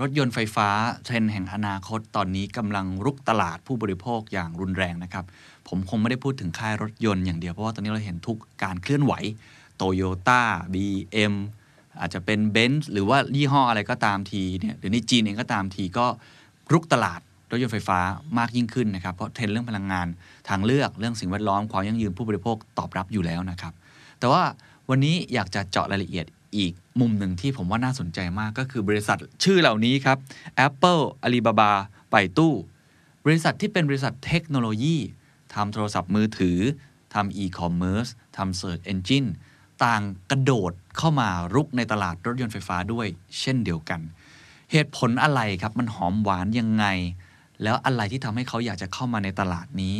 รถยนต์ไฟฟ้าเทรนแห่งอนาคตตอนนี้กำลังรุกตลาดผู้บริโภคอย่างรุนแรงนะครับ ผมคงไม่ได้พูดถึงค่ายรถยนต์อย่างเดียว เพราะว่าตอนนี้เราเห็นทุกการเคลื่อนไหว Toyota BM อาจจะเป็น b e n z หรือว่ายี่ห้ออะไรก็ตามทีเนี่ยหรือในจีนเองก็ตามทีก็รุกตลาดรถยนต์ไฟฟ้ามากยิ่งขึ้นนะครับ เพราะเทรนเรื่องพลังงานทางเลือกเรื่องสิ่งแวดล้อมความยั่งยืนผู้บริโภคตอบรับอยู่แล้วนะครับ แต่ว่าวันนี้อยากจะเจาะรายละเอียด อีกมุมหนึ่งที่ผมว่าน่าสนใจมากก็คือบริษัทชื่อเหล่านี้ครับ Apple Alibaba ไปตู้ บริษัทที่เป็นบริษัทเทคโนโลยีทำโทรศัพท์มือถือทำอีคอมเมิร์ซทำ Search Engine ต่างกระโดดเข้ามารุกในตลาดรถยนต์ไฟฟ้าด้วย เช่นเดียวกัน เหตุผลอะไรครับมันหอมหวานยังไง แล้วอะไรที่ทำให้เขาอยากจะเข้ามาในตลาดนี้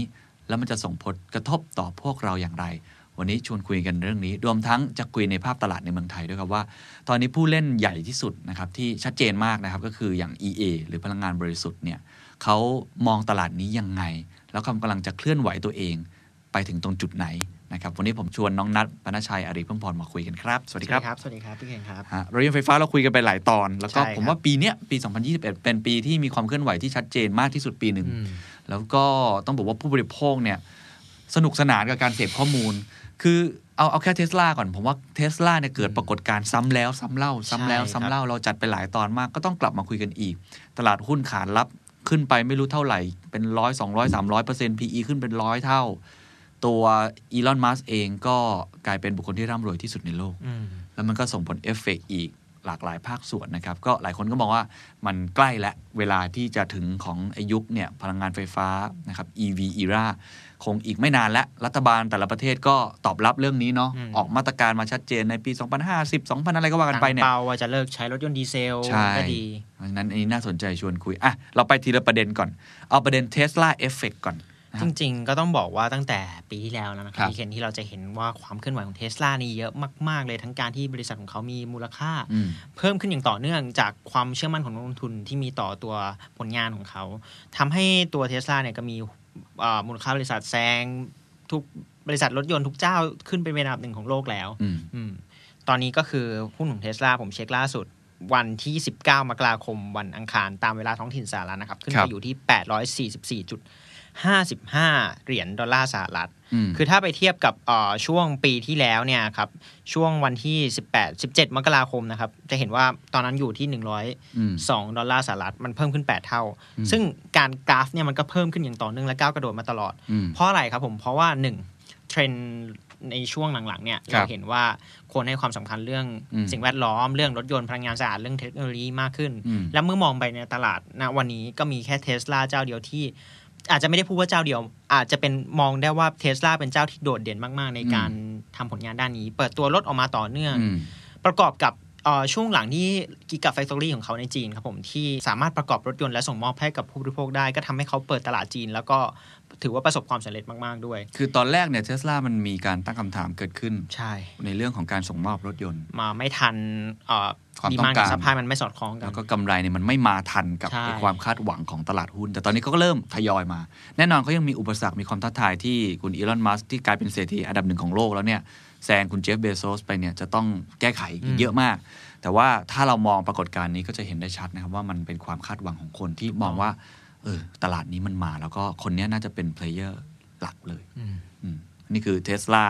แล้วมันจะส่งผลกระทบต่อพวกเราอย่างไร วันนี้ชวนคุยกันเรื่องนี้รวมทั้งจะคุยในภาพตลาดในเมืองไทยด้วยครับว่า ตอนนี้ผู้เล่นใหญ่ที่สุดนะครับที่ชัดเจนมากนะครับก็คืออย่าง EA หรือพลังงานบริสุทธิ์เนี่ยเขามองตลาดนี้ยังไง แล้วกำลังจะเคลื่อนไหวตัวเอง ไปถึงตรงจุดไหนนะครับวันนี้ผมชวนน้องนัทปนชัยอารีเพิ่มพรมาคุยกันครับ สวัสดีครับสวัสดีครับพี่เคนครับฮะรถยนต์ไฟฟ้าเราคุยกันไปหลายตอน แล้วก็ใช่ครับผมว่าปีเนี้ยปี 2021 เป็นปีที่มีความเคลื่อนไหวที่ชัดเจนมากที่สุดปีหนึ่งอืมแล้วก็ต้องบอกว่าผู้บริโภคเนี่ยสนุกสนานกับการเสพข้อมูล คือเอาเอาแค่เทสลาก่อน ผมว่าเทสลาเนี่ยเกิดปรากฏการณ์ซ้ำแล้วซ้ำเล่า ซ้ำแล้วใช่ครับซ้ำเล่าเราจัดไปหลายตอนมากก็ต้องกลับมาคุยกันอีก ตลาดหุ้นขานรับขึ้นไปไม่รู้เท่าไหร่ เป็นร้อยสองร้อยสามร้อยเปอร์เซ็นต์ PE ขึ้นเป็นร้อยเท่า ตัวอีลอนมัสก์เองก็กลายเป็นบุคคลที่ร่ำรวยที่สุดในโลกอืมแล้วมันก็ส่งผลเอฟเฟกต์อีกหลากหลายภาคส่วนนะครับ ก็หลายคนก็มองว่ามันใกล้และเวลาที่จะถึงของอายุคเนี่ยพลังงานไฟฟ้านะครับ EV era คงอีกไม่นานและรัฐบาลแต่ละประเทศก็ตอบรับเรื่องนี้เนาะอืมออกมาตรการมาชัดเจนในปี 2050 2000 อะไรก็ว่ากันไปเนี่ยตั้งเป้าว่าจะเลิกใช้รถยนต์ดีเซลใช่ก็ดีเพราะฉะนั้นอันนี้น่าสนใจชวนคุยอะเราไปทีละประเด็นก่อน เอาประเด็น Tesla Effect ก่อนนะจริง ๆ ก็ต้องบอกว่าตั้งแต่ปีที่แล้วแล้วนะคครัรับบพี่เคนที่เราจะเห็นว่าความเคลื่อนไหวของเทสลานี่เยอะมาก ๆ เลยทั้งการที่บริษัทของเขามีมูลค่าอืมเพิ่มขึ้นอย่างต่อเนื่องจากความเชื่อมั่นของนักลงทุนที่มีต่อตัวผลงานของเขาทำให้ตัวเทสลาเนี่ยก็มีเอ่อ มูลค่าบริษัทแซงทุกบริษัทรถยนต์ทุกเจ้าขึ้นไปเป็นอันดับหนึ่งของโลกแล้วอืมอืมตอนนี้ก็คือหุ้นของเทสลาผมเช็คล่าสุดวันที่ 19 มกราคมวันอังคารตามเวลาท้องถิ่นสหรัฐนะครับ ขึ้นครัไปบอยู่ที่ 844.55 เหรียญดอลลาร์สหรัฐอืมคือถ้าไปเทียบกับเอ่อช่วงปีที่แล้วเนี่ยครับ ช่วงวันที่ 18 17 มกราคมนะครับ จะเห็นว่าตอนนั้นอยู่ที่อืม102 ดอลลาร์สหรัฐ มันเพิ่มขึ้น 8 เท่าอืมซึ่งการกราฟเนี่ยมันก็เพิ่มขึ้นอย่างต่อเนื่องและก้าวกระโดดมาตลอดอืมเพราะอะไรครับผม เพราะว่าหนึ่งเทรนด์ในช่วงหลังๆเนี่ยครัเราบเห็นว่าคนให้ความสำคัญเรื่องอืมสิ่งแวดล้อมเรื่องรถยนต์พลังงานสะอาดเรื่องเทคโนโลยีมากขึ้นอืมและเมื่อมองไปในตลาดณวันนี้ก็มีแค่เทสลาเจ้าเดียวที่ อาจจะไม่ได้พูดว่าเจ้าเดียว อาจจะเป็นมองได้ว่าเทสลาเป็นเจ้าที่โดดเด่นมาก ๆ ในการทำผลงานด้านนี้ เปิดตัวรถออกมาต่อเนื่องอืมประกอบกับเอ่อช่วงหลังที่ Gigafactory ของเขาในจีนครับผมที่สามารถประกอบรถยนต์และส่งมอบให้กับผู้บริโภคได้ ก็ทำให้เขาเปิดตลาดจีน แล้วก็ ถือว่าประสบความสำเร็จมาก ๆ ด้วย คือตอนแรกเนี่ยเทสลามันมีการตั้งคำถามเกิดขึ้น ใช่ ในเรื่องของการส่งมอบรถยนต์ มาไม่ทันเอ่อความต้องการกับ supplyมันไม่สอดคล้องกันแล้วก็กำไรเนี่ยมันไม่มาทันกับใช่ไอ้ความคาดหวังของตลาดหุ้น แต่ตอนนี้เขาก็เริ่มทยอยมา แน่นอนเขายังมีอุปสรรคมีความท้าทายที่คุณอีลอนมัสก์ที่กลายเป็นเศรษฐีอันดับหนึ่งของโลกแล้วเนี่ยแซงคุณเจฟเบโซสไปเนี่ยจะต้องแก้ไขอีกเยอะมาก แต่ว่าถ้าเรามองปรากฏการณ์นี้ก็จะเห็นได้ชัดนะครับว่ามันเป็นความคาดหวังของคนที่มองว่า เออตลาดนี้มันมาแล้วก็คนเนี้ยน่าจะเป็น player หลักเลยอืมอืมนี่คือเทสลา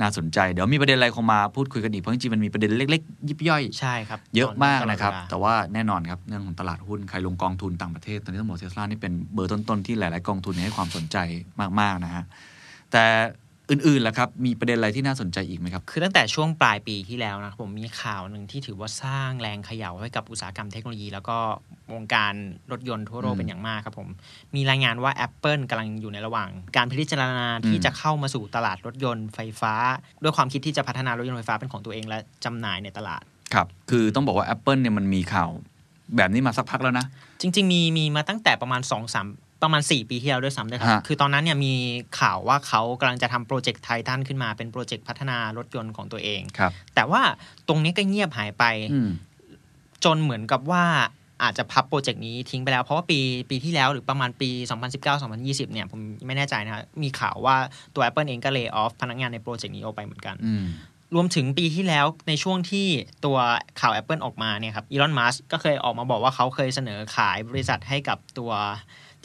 น่าสนใจ เดี๋ยวมีประเด็นอะไรคงมาพูดคุยกันอีก เพราะจริงๆมันมีประเด็นเล็กๆ ยิบย่อยใช่ครับเยอะมากตลอดเวลานะครับแต่ว่าแน่นอนครับ เรื่องของตลาดหุ้น ใครลงกองทุนต่างประเทศ ตอนนี้ต้องบอกเทสลานี่เป็นเบอร์ต้นๆ ที่หลายๆ กองทุนให้ความสนใจมากๆนะฮะแต่ อื่นๆล่ะครับ มีประเด็นอะไรที่น่าสนใจอีกไหมครับ คือตั้งแต่ช่วงปลายปีที่แล้วนะครับผมมีข่าวหนึ่งที่ถือว่าสร้างแรงเขย่าให้กับอุตสาหกรรมเทคโนโลยี แล้วก็วงการรถยนต์ทั่วโลอืกมเป็นอย่างมากครับผม มีรายงานว่า Apple กำลังอยู่ในระหว่าง การพิจารณาที่อืมจะเข้ามาสู่ตลาดรถยนต์ไฟฟ้า ด้วยความคิดที่จะพัฒนารถยนต์ไฟฟ้าเป็นของตัวเองและจำหน่ายในตลาด ครับ คือต้องบอกว่า Apple เนี่ยมันมีข่าวแบบนี้มาสักพักแล้วนะ จริง ๆ มีมีมาตั้งแต่ประมาณ2อส ประมาณ 4 ปีที่แล้วด้วยซ้ำด้วยครับฮะคือตอนนั้นเนี่ยมีข่าวว่าเขากำลังจะทำ project Titan ขึ้นมาเป็น project พัฒนารถยนต์ของตัวเองครับแต่ว่าตรงนี้ก็เงียบหายไปอืมจนเหมือนกับว่าอาจจะพับ project นี้ทิ้งไปแล้วเพราะว่าปีปีที่แล้วหรือประมาณปี 2019-2020 เนี่ยผมไม่แน่ใจนะมีข่าวว่าตัว Apple เองก็ layoff พนักงานใน project นี้ออกไปเหมือนกันอืมรวมถึงปีที่แล้วในช่วงที่ตัวข่าว Apple ออกมาเนี่ยครับอีลอนมัสก็เคยออกมาบอกว่าเขาเคยเสนอขายบริษัทให้กับตัว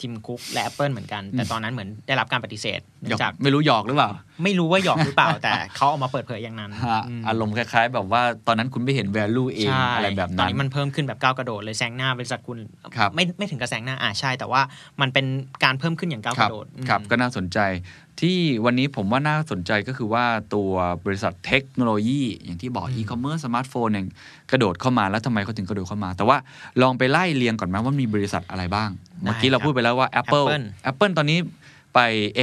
ทีมคุกและ Apple เหมือนกัน แต่ตอนนั้นเหมือนได้รับการปฏิเสธหยเนื่ออกงจากไม่รู้หยอกหรือเปล่า ไม่รู้ว่าหยอกหรือเปล่า แต่เขาเออกมาเปิดเผยอย่างนั้นฮะมอารมณ์คล้าย ๆ แบบว่าตอนนั้นคุณไม่เห็น value เองใช่อะไรแบบตอนนั้นนี้มันเพิ่มขึ้นแบบก้าวกระโดดเลยแซงหน้าบริษัทคุณครับไม่ไม่ถึงกับแซงหน้าอ่าใช่ แต่ว่ามันเป็นการเพิ่มขึ้นอย่างก้าวคกรับระโดดอืมครับก็น่าสนใจ ที่วันนี้ผมว่าน่าสนใจก็คือว่าตัวบริษัทเทคโนโลยี อย่างที่บอกอืมอีคอมเมิร์ซสมาร์ทโฟนเนี่ยกระโดดเข้ามาแล้วทำไมเขาถึงกระโดดเข้ามา แต่ว่าลองไปไล่เรียงก่อนไหมว่ามีบริษัทอะไรบ้าง เมื่อกี้เราพูดไปแล้วว่า Apple Apple Apple ตอนนี้ไป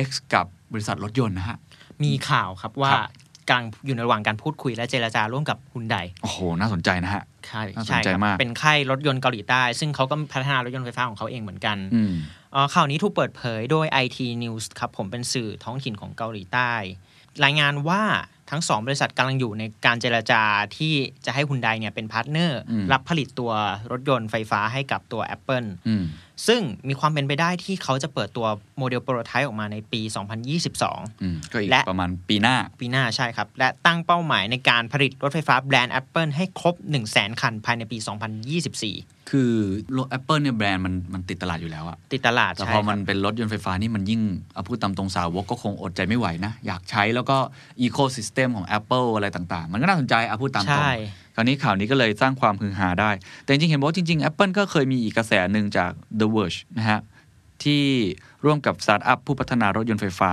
X กับบริษัทรถยนต์นะฮะ มีข่าวครับว่าครับ กำลังอยู่ในระหว่างการพูดคุยและเจรจาร่วมกับฮุนได โอ้โห น่าสนใจนะฮะ ใช่น่าสนใจใช่ครับมากเป็นค่ายรถยนต์เกาหลีใต้ ซึ่งเขาก็พัฒนารถยนต์ไฟฟ้าของเขาเองเหมือนกันอืมเอ่อข่าวนี้ถูกเปิดเผยโดย IT News ครับผมเป็นสื่อท้องถิ่นของเกาหลีใต้ รายงานว่าทั้งสองบริษัทกำลังอยู่ในการเจรจาที่จะให้ฮุนไดเนี่ยเป็น partner อืมรับผลิตตัวรถยนต์ไฟฟ้าให้กับตัว Apple อืมซึ่งมีความเป็นไปได้ที่เขาจะเปิดตัว model prototype ออกมาในปี 2022อืมก็อีกและประมาณปีหน้า ปีหน้าใช่ครับ และตั้งเป้าหมายในการผลิตรถไฟฟ้าแบรนด์ Apple ให้ครบ 1 0 0 0 0แสนคันภายในปี 2024 คือรถ Apple เนี่ยแบรนด์มันมันติดตลาดอยู่แล้วอะติดตลาดแต่ใช่ครับพอมันเป็นรถยนต์ไฟฟ้านี่มันยิ่งเอาพูดตามตรงสาวกก็คงอดใจไม่ไหวนะ อยากใช้แล้วก็อีโค y ิสเต็มของ Apple อะไรต่างๆ มันก็น่าสนใจเอาพูดตามตรงใช่ คราวนี้ข่าวนี้ก็เลยสร้างความฮือฮาได้ แต่จริงๆเห็นบอกว่าจริง ๆ Apple ก็เคยมีอีกกระแสหนึ่งจาก The Verge นะฮะที่ร่วมกับสตาร์ทอัพผู้พัฒนารถยนต์ไฟฟ้า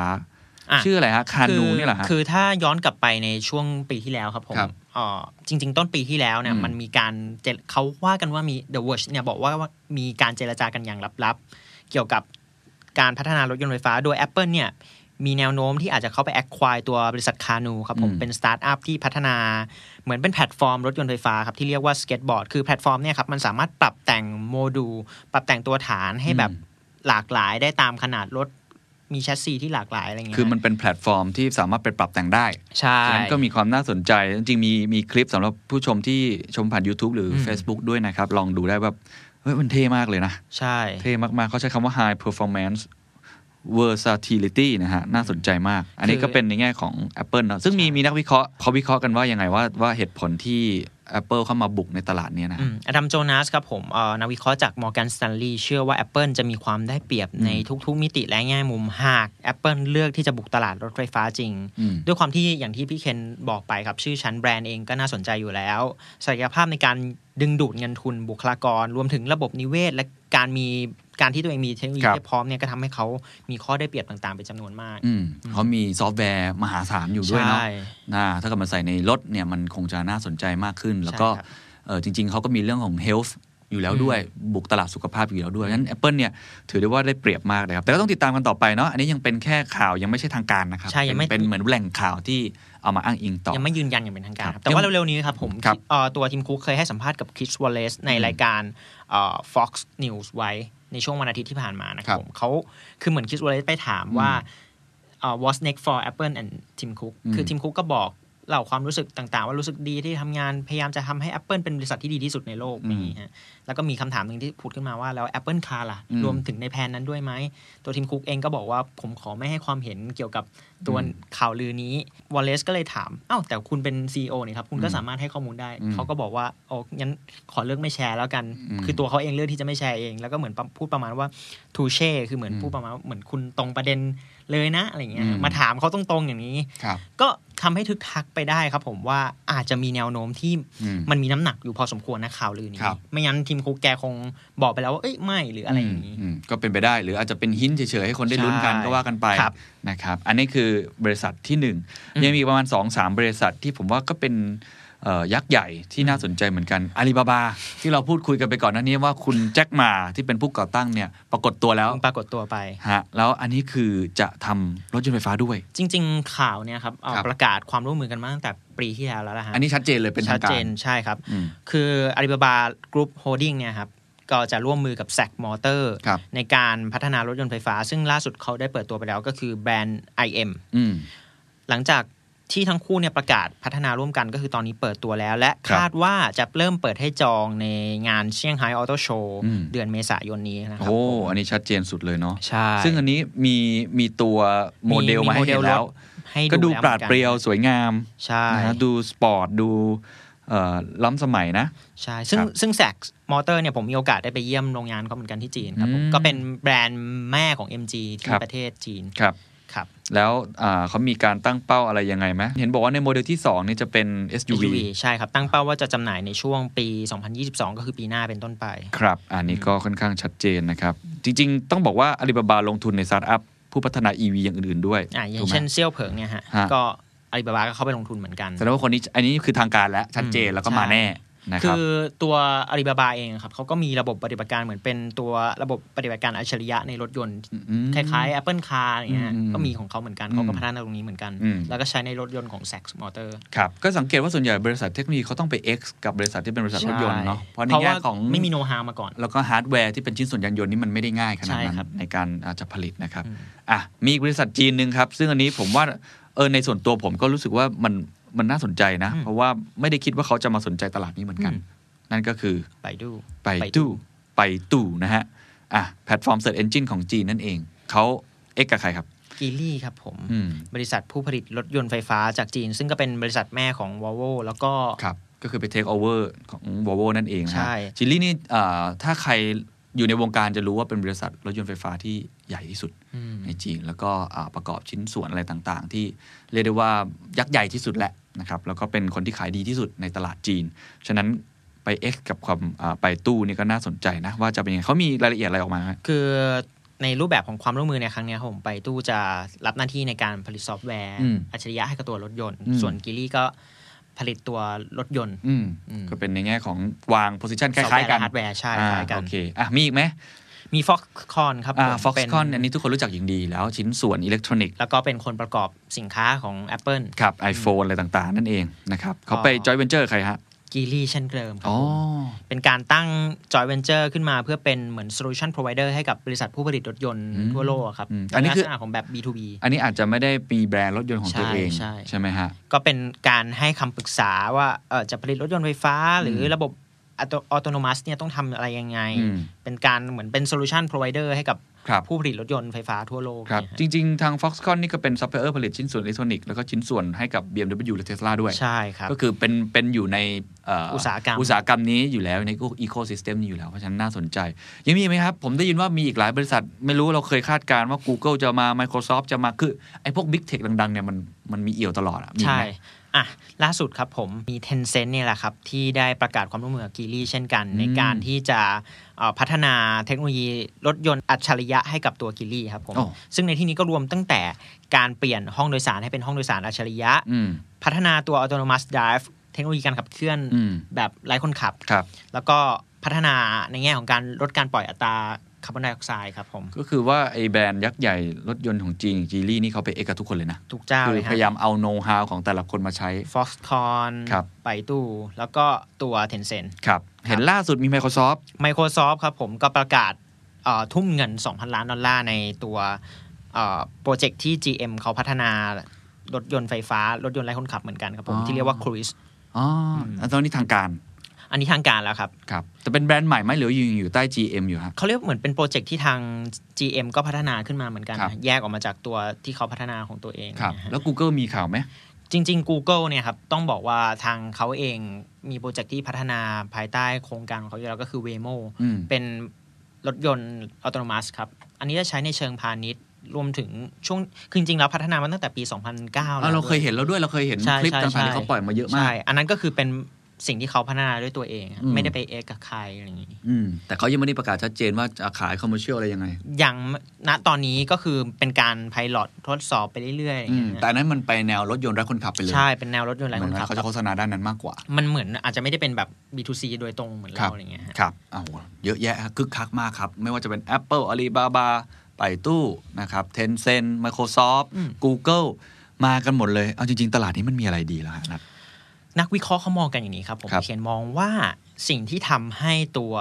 อะชื่ออะไรฮะคาคืนูนี่แหละฮะคือถ้าย้อนกลับไปในช่วงปีที่แล้วครับผมครับเอ่อจริง ๆ ต้นปีที่แล้วเนี่ยอืมมันมีการเจรเขาว่ากันว่ามี The Verge เนี่ยบอกว่ามีการเจรจากันอย่างลับๆ เกี่ยวกับการพัฒนารถยนต์ไฟฟ้า โดย Apple เนี่ยมีแนวโน้มที่อาจจะเข้าไป acquire ตัวบริษัทคานูครับผมอืมเป็นสตาร์ทอัพที่พัฒนา เหมือนเป็นแพลตฟอร์มรถยนต์ไฟฟ้าครับที่เรียกว่าสเก็ตบอร์ดคือแพลตฟอร์มเนี่ยครับมันสามารถปรับแต่งโมดูลปรับแต่งตัวฐานให้แบบหลากหลายได้ตามขนาดรถมีแชสซีที่หลากหลายอะไรอย่างเงี้ย คือมันเป็นแพลตฟอร์มที่สามารถไปปรับแต่งได้ ใช่ฉะนั้นก็มีความน่าสนใจ จริงๆ มีมีคลิปสำหรับผู้ชมที่ชมผ่าน YouTube หรืออม Facebook ด้วยนะครับ ลองดูได้ว่าเฮ้ย มันเท่มากเลยนะ ใช่ เท่มากๆ เขาใช้คำว่า high performance versatility นะฮะ น่าสนใจมาก อันนี้ก็เป็นในแง่ของ Apple เนอะซึ่งมีมีนักวิเคราะห์เขาวิเคราะห์กันว่ายังไงว่าว่าเหตุผลที่ Apple เข้ามาบุกในตลาดเนี้ยนะอืมอดัมโจนาสครับผมเอ่อนักวิเคราะห์จาก Morgan Stanley เชื่อว่า Apple จะมีความได้เปรียบในทุกๆ มิติและแง่มุมหาก Apple เลือกที่จะบุกตลาดรถไฟฟ้าจริงอืมด้วยความที่อย่างที่พี่เคนบอกไปครับ ชื่อชั้นแบรนด์เองก็น่าสนใจอยู่แล้วศักยภาพในการดึงดูดเงินทุนบุคลากร รวมถึงระบบนิเวศ และการมี การที่ตัวเองมีเทคโนโลยีครับให้พร้อมเนี่ยก็ทำให้เขามีข้อได้เปรียบต่างๆเป็นจำนวนมากอืมเขามีซอฟต์แวร์มหาศาลอยู่ด้วยเนาะใช่นะถ้าเกิดมาใส่ในรถเนี่ยมันคงจะน่าสนใจมากขึ้น แล้วก็ใช่ครับเออจริง ๆเขาก็มีเรื่องของ health อยู่แล้วด้วยบุกตลาดสุขภาพอยู่แล้วด้วยงั้น Apple เนี่ยถือได้ว่าได้เปรียบมากเลยครับ แต่ก็ต้องติดตามกันต่อไปเนาะอันนี้ยังเป็นแค่ข่าวยังไม่ใช่ทางการนะครับใช่ยังไม่เป็นเป็นเหมือนแหล่งข่าวที่เอามาอ้างอิงต่อ ยังไม่ยืนยันอย่างเป็นทางการคครัรับบแต่ว่าเร็วๆนี้ครับผมครับเอ่อตัวทีมคุกเคยให้สัมภาษณ์กับคิสวอลเลสในรายการเอ่อ Fox News ไว้ ในช่วงวันอาทิตย์ที่ผ่านมานะคครัรับบผมเขาคือเหมือนคิสวอลเลสไปถามว่าเอ่อ what's next for Apple and Tim Cook อืมคือทีมคุกก็บอก เล่าความรู้สึกต่าง ๆ ว่ารู้สึกดีที่ทำงานพยายามจะทำให้ Apple เป็นบริษัทที่ดีที่สุดในโลกนี้ฮะแล้วก็มีคำถามหนึ่งที่พูดขึ้นมาว่าแล้ว Apple Car ล่ะอืมรวมถึงในแผนนั้นด้วยไหม ตัวทีมคุกเองก็บอกว่าผมขอไม่ให้ความเห็นเกี่ยวกับตัวอืมข่าวลือนี้วอลเลซก็เลยถามอ้าวแต่คุณเป็น CEO นี่ครับ คุณก็อืมสามารถให้ข้อมูลได้อืมเขาก็บอกว่าโอ้งั้นขอเลือกไม่แชร์แล้วกันอืมคือตัวเขาเองเลือกที่จะไม่แชร์เอง แล้วก็เหมือนพูดประมาณว่าทูเช่คือเหมือนอืมพูดประมาณว่าเหมือนคุณตรงประเด็น เลยนะอะไรเงี้ยอืมมาถามเขาตรงๆอย่างนี้ครับก็ทำให้ทึกทักไปได้ครับ ผมว่าอาจจะมีแนวโน้มที่อืมมันมีน้ำหนักอยู่พอสมควรนะข่าวลือนี้ครับไม่งั้นทีมคุกแกคงบอกไปแล้วว่าเอ้ยไม่หรืออะไรอย่างนี้มก็เป็นไปได้หรืออาจจะเป็นหินเฉยๆให้คนได้ลุ้นกันใช่ก็ว่ากันไปครับนะครับ อันนี้คือบริษัทที่หนึ่งอืมยังมีประมาณ2อสามบริษัทที่ผมว่าก็เป็นเอ่อ ยักษ์ใหญ่ที่น่าสนใจเหมือนกันอาลีบาบาที่เราพูดคุยกันไปก่อนหน้านี้ว่าคุณแจ็คหมาที่เป็นผู้ก่อตั้งเนี่ยปรากฏตัวแล้วเพิ่งปรากฏตัวไปฮะแล้วอันนี้คือจะทำรถยนต์ไฟฟ้าด้วย จริง ๆ ข่าวเนี่ยครับเอ่อครับประกาศความร่วมมือกันมาตั้งแต่ปีที่แล้วแล้วนะฮะอันนี้ชัดเจนเลยเป็นชัทาดงการชัดเจนใช่ครับอืมคือ Alibaba Group Holding เนี่ยครับก็จะร่วมมือกับ SAIC Motor ครับในการพัฒนารถยนต์ไฟฟ้า ซึ่งล่าสุดเขาได้เปิดตัวไปแล้วก็คือแบรนด์ IM อืมหลังจาก ที่ทั้งคู่เนี่ยประกาศพัฒนาร่วมกันก็คือตอนนี้เปิดตัวแล้ว และครับคาดว่าจะเริ่มเปิดให้จองในงานเซี่ยงไฮ้ Auto Show อืมเดือนเมษายนนี้นะครับโอ้ผมอันนี้ชัดเจนสุดเลยเนาะใช่ซึ่งอันนี้มีมีตัวโมเดลมาให้เห็นแล้วให้เห็นแล้วก็ดูเหมือนนเปรียวสวยงามใช่นะฮะดูสปอร์ตดูเอ่อล้ำสมัยนะ ใช่ ซึ่งครับซึ่ง SAIC Motor เนี่ยผมมีโอกาสได้ไปเยี่ยมโรงงานเขาเหมือนกันที่จีนครับผมอืมก็เป็นแบรนด์แม่ของ MG คที่รับประเทศจีนครับครับ แล้วอ่าเขามีการตั้งเป้าอะไรยังไงไหมเห็นบอกว่าในโมเดลที่2นี่จะเป็น SUV SUV ใช่ครับ ตั้งเป้าว่าจะจำหน่ายในช่วงปี 2022 ก็คือปีหน้าเป็นต้นไป ครับ อันนี้ก็ค่อนข้างชัดเจนนะครับ จริง ๆ ต้องบอกว่าอาลีบาบาลงทุนในสตาร์ทอัพผู้พัฒนา EV อย่างอื่นๆด้วยอ่าอย่าถูงกไหมเช่นเซี่ยวเผิงเนี่ยฮะฮะก็อาลีบาบาก็เข้าไปลงทุนเหมือนกันแสดงว่าคนนี้อันนี้คือทางการแล้วชัดเจนแล้วก็มาแน่นะ คคืรับอตัวอาลีบาบาเองครับเขาก็มีระบบปฏิบัติการเหมือนเป็นตัวระบบปฏิบัติการอัจฉริยะในรถยนต์อืมคล้ายๆ Apple Car อย่างเงี้ยอืมก็มีของเขาเหมือนกันอืมเขาก็พัฒนาตรงนี้เหมือนกันอืมแล้วก็ใช้ในรถยนต์ของ SAIC Motor ครับ ก็สังเกตว่าส่วนใหญ่บริษัทเทคโนโลยีเขาต้องไป X กับบริษัทที่เป็นบริษัทรถยนต์เนาะเพราะในเพราะแง่ว่าของไม่มีโน้ตฮาวมาก่อน แล้วก็ฮาร์ดแวร์ที่เป็นชิ้นส่วนยานยนต์นี่มันไม่ได้ง่ายขนาดนั้ใช่ครับในการอาจจะผลิตนะครับอืมอะมีอีกบริษัทจีนหนึ่งครับซึ่งอันนี้ผมว่าเออในส่วนตัวผมก็รู้สึกว่ามัน มันน่าสนใจนะ เพราะว่าไม่ได้คิดว่าเขาจะมาสนใจตลาดนี้เหมือนกัน นั่นก็คือไป่ตู้ไป่ตู้ไป่ตู้นะฮะอะแพลตฟอร์ม Search Engine ของจีนนั่นเองเขาเอ็กกับใครครับจีลี่ครับผมอืมบริษัทผู้ผลิตรถยนต์ไฟฟ้าจากจีน ซึ่งก็เป็นบริษัทแม่ของ Volvo แล้วก็ครับก็คือไป take over ของ Volvo นั่นเองนะฮะใช่จีลี่นี่อ่าถ้าใคร อยู่ในวงการจะรู้ว่าเป็นบริษัทรถยนต์ไฟฟ้าที่ใหญ่ที่สุดอืมในจีน แล้วก็อ่าประกอบชิ้นส่วนอะไรต่างๆ ที่เรียกได้ว่ายักษ์ใหญ่ที่สุดแหละนะครับแล้วก็เป็นคนที่ขายดีที่สุดในตลาดจีน ฉะนั้นไป X กับความอ่าไปตู้นี่ก็น่าสนใจนะ ว่าจะเป็นยังไงเขามีรายละเอียดอะไรออกมาไหมคือในรูปแบบของความร่วมมือในครั้งเนี้ยครับผมไปตู้จะรับหน้าที่ในการผลิตซอฟต์แวร์อืมอัจฉริยะให้กับตัวรถยนต์อืมส่วนกิลี่ก็ ผลิตตัวรถยนต์อืมอืมก็เป็นในแง่ของวางโพ i ิชันคซอฟต์ล้ายแวร์ๆกันและฮาร์ดแวร์ใช่อ่าคล้ายกันโอเคอะมีอีกไหมมี Foxconn ครับอ่าผม Foxconn เป็อันนี้ทุกคนรู้จักอย่างดีแล้วชิ้นส่วนอิเล็กทรอนิกส์แล้วก็เป็นคนประกอบสินค้าของ Apple ครับ iPhone อะไรต่างๆ นั่นเองนะครับเขาไปอ๋อจอยเวนเจอร์ใครฮะ จีลี่เช่นเดิมครับอ๋อผมเป็นการตั้ง joint venture ขึ้นมาเพื่อเป็นเหมือน solution provider ให้กับบริษัทผู้ผลิตรถยนต์อืมทั่วโลกอะครับอืมอันนี้ในคือลักษณะของแบบ B2B อันนี้อาจจะไม่ได้มีแบรนด์รถยนต์ของตัวเองใช่ใช่ใช่ไหมฮะ ก็เป็นการให้คำปรึกษาว่าเออจะผลิตรถยนต์ไฟฟ้า หรือระบบอัตโนมัติเนี่ยต้องทำอะไรยังไงอืมเป็นการเหมือนเป็น solution provider ให้กับครับ ผู้ผลิตรถยนต์ไฟฟ้าทั่วโลกครับเนี่ยฮะจริง ๆ ทาง Foxconn นี่ก็เป็นซัพพลายเออร์ผลิตชิ้นส่วนอิเล็กทรอนิกส์แล้วก็ชิ้นส่วนให้กับ BMW และ Tesla ด้วย ใช่ครับ ก็คือเป็นเป็นอยู่ในเอ่ออุตสาหกรรมอุตสาหกรรมนี้อยู่แล้วใน ecosystem นี้อยู่แล้ว เพราะฉะนั้นน่าสนใจ ยังมีไหมครับ ผมได้ยินว่ามีอีกหลายบริษัท ไม่รู้เราเคยคาดการณ์ว่า Google จะมา Microsoft จะมาคือไอ้พวก Big Tech ดังๆเนี่ยมัน มันมีเอี่ยวตลอดอะมีใช่ไหมอะล่าสุดครับผมมี Tencent เนี่ยแหละครับ ที่ได้ประกาศความร่วมมือกับกีลี่เช่นกันอืมในการที่จะเอ่อพัฒนาเทคโนโลยีรถยนต์อัจฉริยะให้กับตัวกีลี่ครับผมโอ้ซึ่งในที่นี้ก็รวมตั้งแต่การเปลี่ยนห้องโดยสารให้เป็นห้องโดยสารอัจฉริยะอืมพัฒนาตัว autonomous drive เทคโนโลยีการขับเคลื่อนอืมแบบไร้คนขับครับ แล้วก็พัฒนาในแง่ของการลดการปล่อยอัตรา คาร์บอนไดออกไซด์ครับผม ก็คือว่าไอ้แบรนด์ยักษ์ใหญ่ รถยนต์ของจีนจีลี่นี่เขาไปเอกกับทุกคนเลยนะ ทุกเจ้าเลยฮะคือพยายามเอาโน้ตฮาวของแต่ละคนมาใช้ Foxconn ครับไป่ตู้ แล้วก็ตัว Tencent ครับ เห็นล่าสุดมี Microsoft Microsoft ครับผมก็ประกาศเอ่อทุ่มเงิน 2,000 ล้านดอลลาร์ในตัวโปรเจกต์ที่ GM เขาพัฒนารถยนต์ไฟฟ้า รถยนต์ไร้คนขับเหมือนกันครับผมอ๋อที่เรียกว่า Cruise อ๋อแล้วตอนนี้ทางการ อันนี้ทางการแล้วครับครับแต่เป็นแบรนด์ใหม่ไหมหรือยังอยู่ใต้ GM อยู่ฮะเขาเรียกเหมือนเป็นโปรเจกต์ที่ทาง GM ก็พัฒนาขึ้นมาเหมือนกันครับแยกออกมาจากตัวที่เขาพัฒนาของตัวเองครับนะฮะแล้ว Google มีข่าวไหมจริง ๆ Google เนี่ยครับต้องบอกว่าทางเขาเองมีโปรเจกต์ที่พัฒนาภายใต้โครงการของเขาอยู่แล้วก็คือ Waymo อืมเป็นรถยนต์อัตโนมัติครับ อันนี้จะใช้ในเชิงพาณิชย์รวมถึงช่วงคือจริงๆแล้วพัฒนามาตั้งแต่ปี 2009อะแล้วเราเคยเห็นแล้วด้วยเราเคยเห็นใช่คลิปใช่ต่างๆที่ใช่เขาปล่อยมาเยอะมากใช่อันนั้นก็คือเป็น สิ่งที่เขาพัฒนาด้วยตัวเอง อืม ไม่ได้ไปเอกกับใครอะไรอย่างนี้อืมแต่เขายังไม่ได้ประกาศชัดเจนว่าจะขาย commercial อะไรยังไงอย่างณตอนนี้ก็คือเป็นการ pilot ทดสอบไปเรื่อยๆอย่างเงี้ยอืมแต่อันนั้นมันไปแนวรถยนต์ไร้คนขับไปเลยใช่เป็นแนวรถยนต์ไร้คนขับเหมือนเขาจะโฆษณาด้านนั้นมากกว่า มันเหมือนอาจจะไม่ได้เป็นแบบ B2C โดยตรงเหมือนเราครับ อะไรอย่างเงี้ยฮะ ครับอ้าวเยอะแยะครับคึกคักมากครับ ไม่ว่าจะเป็น Apple Alibaba ไป่ตู้นะครับ Tencent Microsoft อืม Google มากันหมดเลย เอาจริง ๆ ตลาดนี้มันมีอะไรดีแล้วฮะนัท นักวิเคราะห์เขามองกันอย่างนี้ครับผมครับเขียนมองว่าสิ่งที่ทำให้ตัว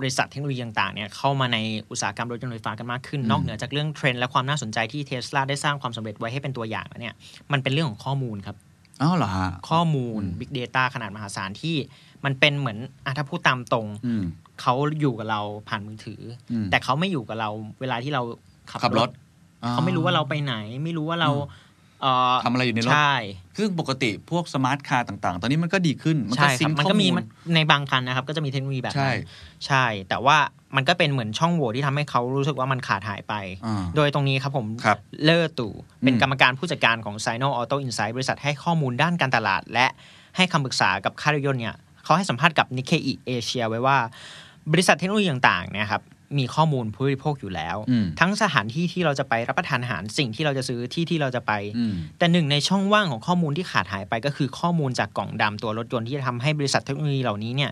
บริษัทเทคโนโลยีต่างๆเนี่ยเข้ามาในอุตสาหกรรมรถยนต์ไฟฟ้ากันมากขึ้น นอกเหนือจากเรื่องเทรนด์และความน่าสนใจที่เทสลาได้สร้างความสำเร็จไว้ให้เป็นตัวอย่างแล้วเนี่ยมันเป็นเรื่องของข้อมูลครับอ้าวเหรอฮะข้อมูลอืม Big Data ขนาดมหาศาลที่มันเป็นเหมือนอะถ้าพูดตามตรงอืมเขาอยู่กับเราผ่านมือถืออมแต่เขาไม่อยู่กับเราเวลาที่เราขับขับรถเขาไม่รู้ว่าเราไปไหน ไม่รู้ว่าเราเอ่อ ทำอะไรอยู่ในรถใช่ ซึ่งปกติพวก smart car ต่างๆ ตอนนี้มันก็ดีขึ้น มันก็ sync ข้อมูลใช่ครับมันก็มีในบางคันนะครับ ก็จะมีเทคโนโลยีแบบนั้นใช่ใช่ แต่ว่ามันก็เป็นเหมือนช่องโหว่ที่ทำให้เขารู้สึกว่ามันขาดหายไปอ่าโดยตรงนี้ครับผมครับเลอร์ตู่เป็นอืมกรรมการผู้จัดการของ s i n o Auto Insight บริษัทให้ข้อมูลด้านการตลาด และให้คำปรึกษากับค่ายรถยนต์เนี่ยเขาให้สัมภาษณ์กับ Nikkei Asia ไว้ว่าบริษัทเทคโนโลยีต่างๆเนะครับ มีข้อมูลผู้บริโภคอยู่แล้วอืมทั้งสถานที่ที่เราจะไปรับประทานอาหารสิ่งที่เราจะซื้อที่ที่เราจะไปอืมแต่หนึ่งในช่องว่างของข้อมูลที่ขาดหายไปก็คือข้อมูลจากกล่องดำตัวรถยนต์ที่จะทำให้บริษัทเทคโนโลยีเหล่านี้เนี่ย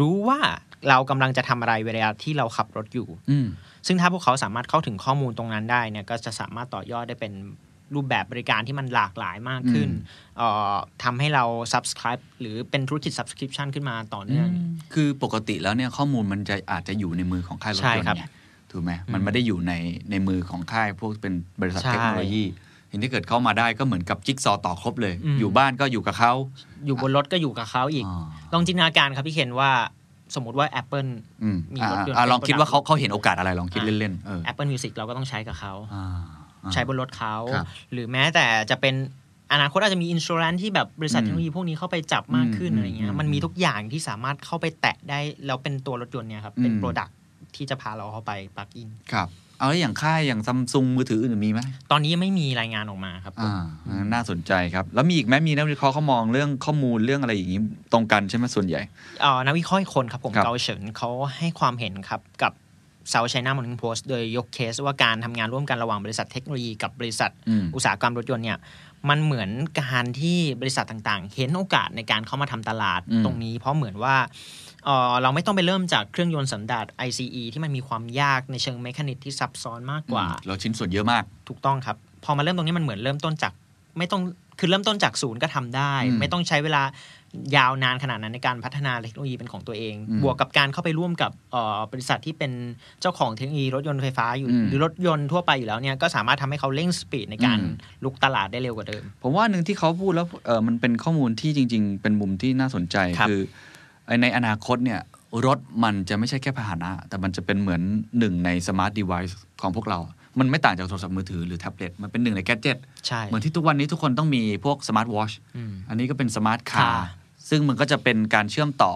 รู้ว่าเรากำลังจะทำอะไรเวลาที่เราขับรถอยู่อืมซึ่งถ้าพวกเขาสามารถเข้าถึงข้อมูลตรงนั้นได้เนี่ยก็จะสามารถต่อยอดได้เป็น รูปแบบบริการที่มันหลากหลายมากขึ้นอืมเอ่อทำให้เรา subscribe หรือเป็นธุรกิจ subscription ขึ้นมาต่อเนื่อง คือปกติแล้วเนี่ยข้อมูลมันจะอาจจะอยู่ในมือของค่ายรถใช่ยนต์ครับไงถูกไหมมันไม่ได้อยู่ในในมือของค่ายพวกเป็นบริษัทใช่เทคโนโลยีเห็นที่เกิดเข้ามาได้ก็เหมือนกับจิ๊กซอว์ต่อครบเลยอืมอยู่บ้านก็อยู่กับเขา อยู่บนรถก็อยู่กับเขาอีกอ่าลองจินตนาการครับพี่เคนว่าสมมติว่า Apple อืมมีอ่ารถยนต์อ่าลองคิดว่าเขาเป็นเขาเห็นโอกาสอะไรลองคิดอ่าเล่นๆเออ Apple Music เราก็ต้องใช้กับเขาอ่าอ่า ใช้บนรถเขาครับหรือแม้แต่จะเป็นอนาคตอาจจะมีอินช r รนที่แบบบริษัทอืมเทคโนโลยีพวกนี้เข้าไปจับมากขึ้นอืมอะไรเงี้อืยมมันมีทุกอย่างที่สามารถเข้าไปแตะได้ แล้วเป็นตัวรถยนต์เนี่ยครับ เป็นอืมโปรดักที่จะพาเราเข้าไปปลักอินครับเอาแล้วอย่างค่ายอย่างซัมซุงมือถืออื่นมีไหมตอนนี้ยังไม่มีรายงานออกมาครับผมอ่าน่าสนใจครับ แล้วมีอีกไหมมีนักวิเคราะห์เขามองเรื่องข้อมูลเรื่องอะไรอย่างนี้ตรงกันใช่ไหมส่วนใหญ่เอ่อนักวิเคราะห์อีกคนครับผมครับเกาเฉินเขาให้ความเห็นครับกับ South China Morning Post โดยยกเคสว่าการทำงานร่วมกันระหว่างบริษัทเทคโนโลยีกับบริษัทอืมอุตสาหกรรมรถยนต์เนี่ยมันเหมือนการที่บริษัทต่างๆ เห็นโอกาสในการเข้ามาทำตลาดอืมตรงนี้ เพราะเหมือนว่าเอ่อเราไม่ต้องไปเริ่มจากเครื่องยนต์สันดาป ICE ที่มันมีความยากในเชิงเมคานิกที่ซับซ้อนมากกว่า เราชิ้นส่วนเยอะมาก ถูกต้องครับ พอมาเริ่มตรงนี้มันเหมือนเริ่มต้นจากไม่ต้องคือเริ่มต้นจากศูนย์ก็ทำได้อืมไม่ต้องใช้เวลา ยาวนานขนาดนั้นในการพัฒนาเทคโนโลยีเป็นของตัวเองอืมบวกกับการเข้าไปร่วมกับเอ่อบริษัทที่เป็นเจ้าของเทคโนโลยีรถยนต์ไฟฟ้าอยู่อืมหรือรถยนต์ทั่วไปอยู่แล้วเนี่ยก็สามารถทำให้เขาเร่ง speed ในการอืมรุกตลาดได้เร็วกว่าเดิม ผมว่าหนึ่งที่เขาพูดแล้วเออมันเป็นข้อมูลที่จริง ๆ เป็นมุมที่น่าสนใจครับคือไอ้ในอนาคตเนี่ยรถมันจะไม่ใช่แค่พาหนะ แต่มันจะเป็นเหมือนหนึ่งใน smart device ของพวกเรา มันไม่ต่างจากโทรศัพท์มือถือหรือแท็บเล็ต มันเป็นหนึ่งใน gadget ใช่เหมือนที่ทุกวันนี้ทุกคนต้องมีพวกสมาร์ทวอชอืมอันนี้ก็เป็น smart car ค่ะ ซึ่งมันก็จะเป็นการเชื่อมต่อ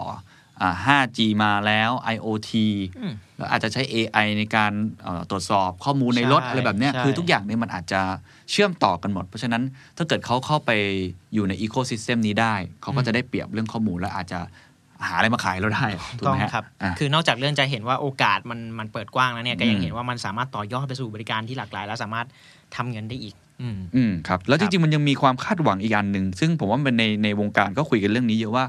อ่า 5G มาแล้ว IoT อืมแล้วอาจจะใช้ AI ในการเอ่อตรวจสอบข้อมูลในรถใช่อะไรแบบเนี้ยใช่คือทุกอย่างเนี่ยมันอาจจะเชื่อมต่อกันหมด เพราะฉะนั้นถ้าเกิดเขาเข้าไปอยู่ในอีโค y ิสเต็มนี้ได้ เขาก็จะได้เปรียบเรื่องข้อมูลและอาจจะหาอะไรมาขายเราได้ถูกต้องไหมฮะครับอะคือนอกจากเรื่องจะเห็นว่าโอกาสมันมันเปิดกว้างแล้วเนี่ยก็ยังอืมเห็นว่ามันสามารถต่อยอดไปสู่บริการที่หลากหลาย และสามารถทำเงินได้อีก อืมอืมครับ แล้วคจรับริงๆ มันยังมีความคาดหวังอีกอันหนึ่ง ซึ่งผมว่ามันในในวงการก็คุยกันเรื่องนี้เยอะว่า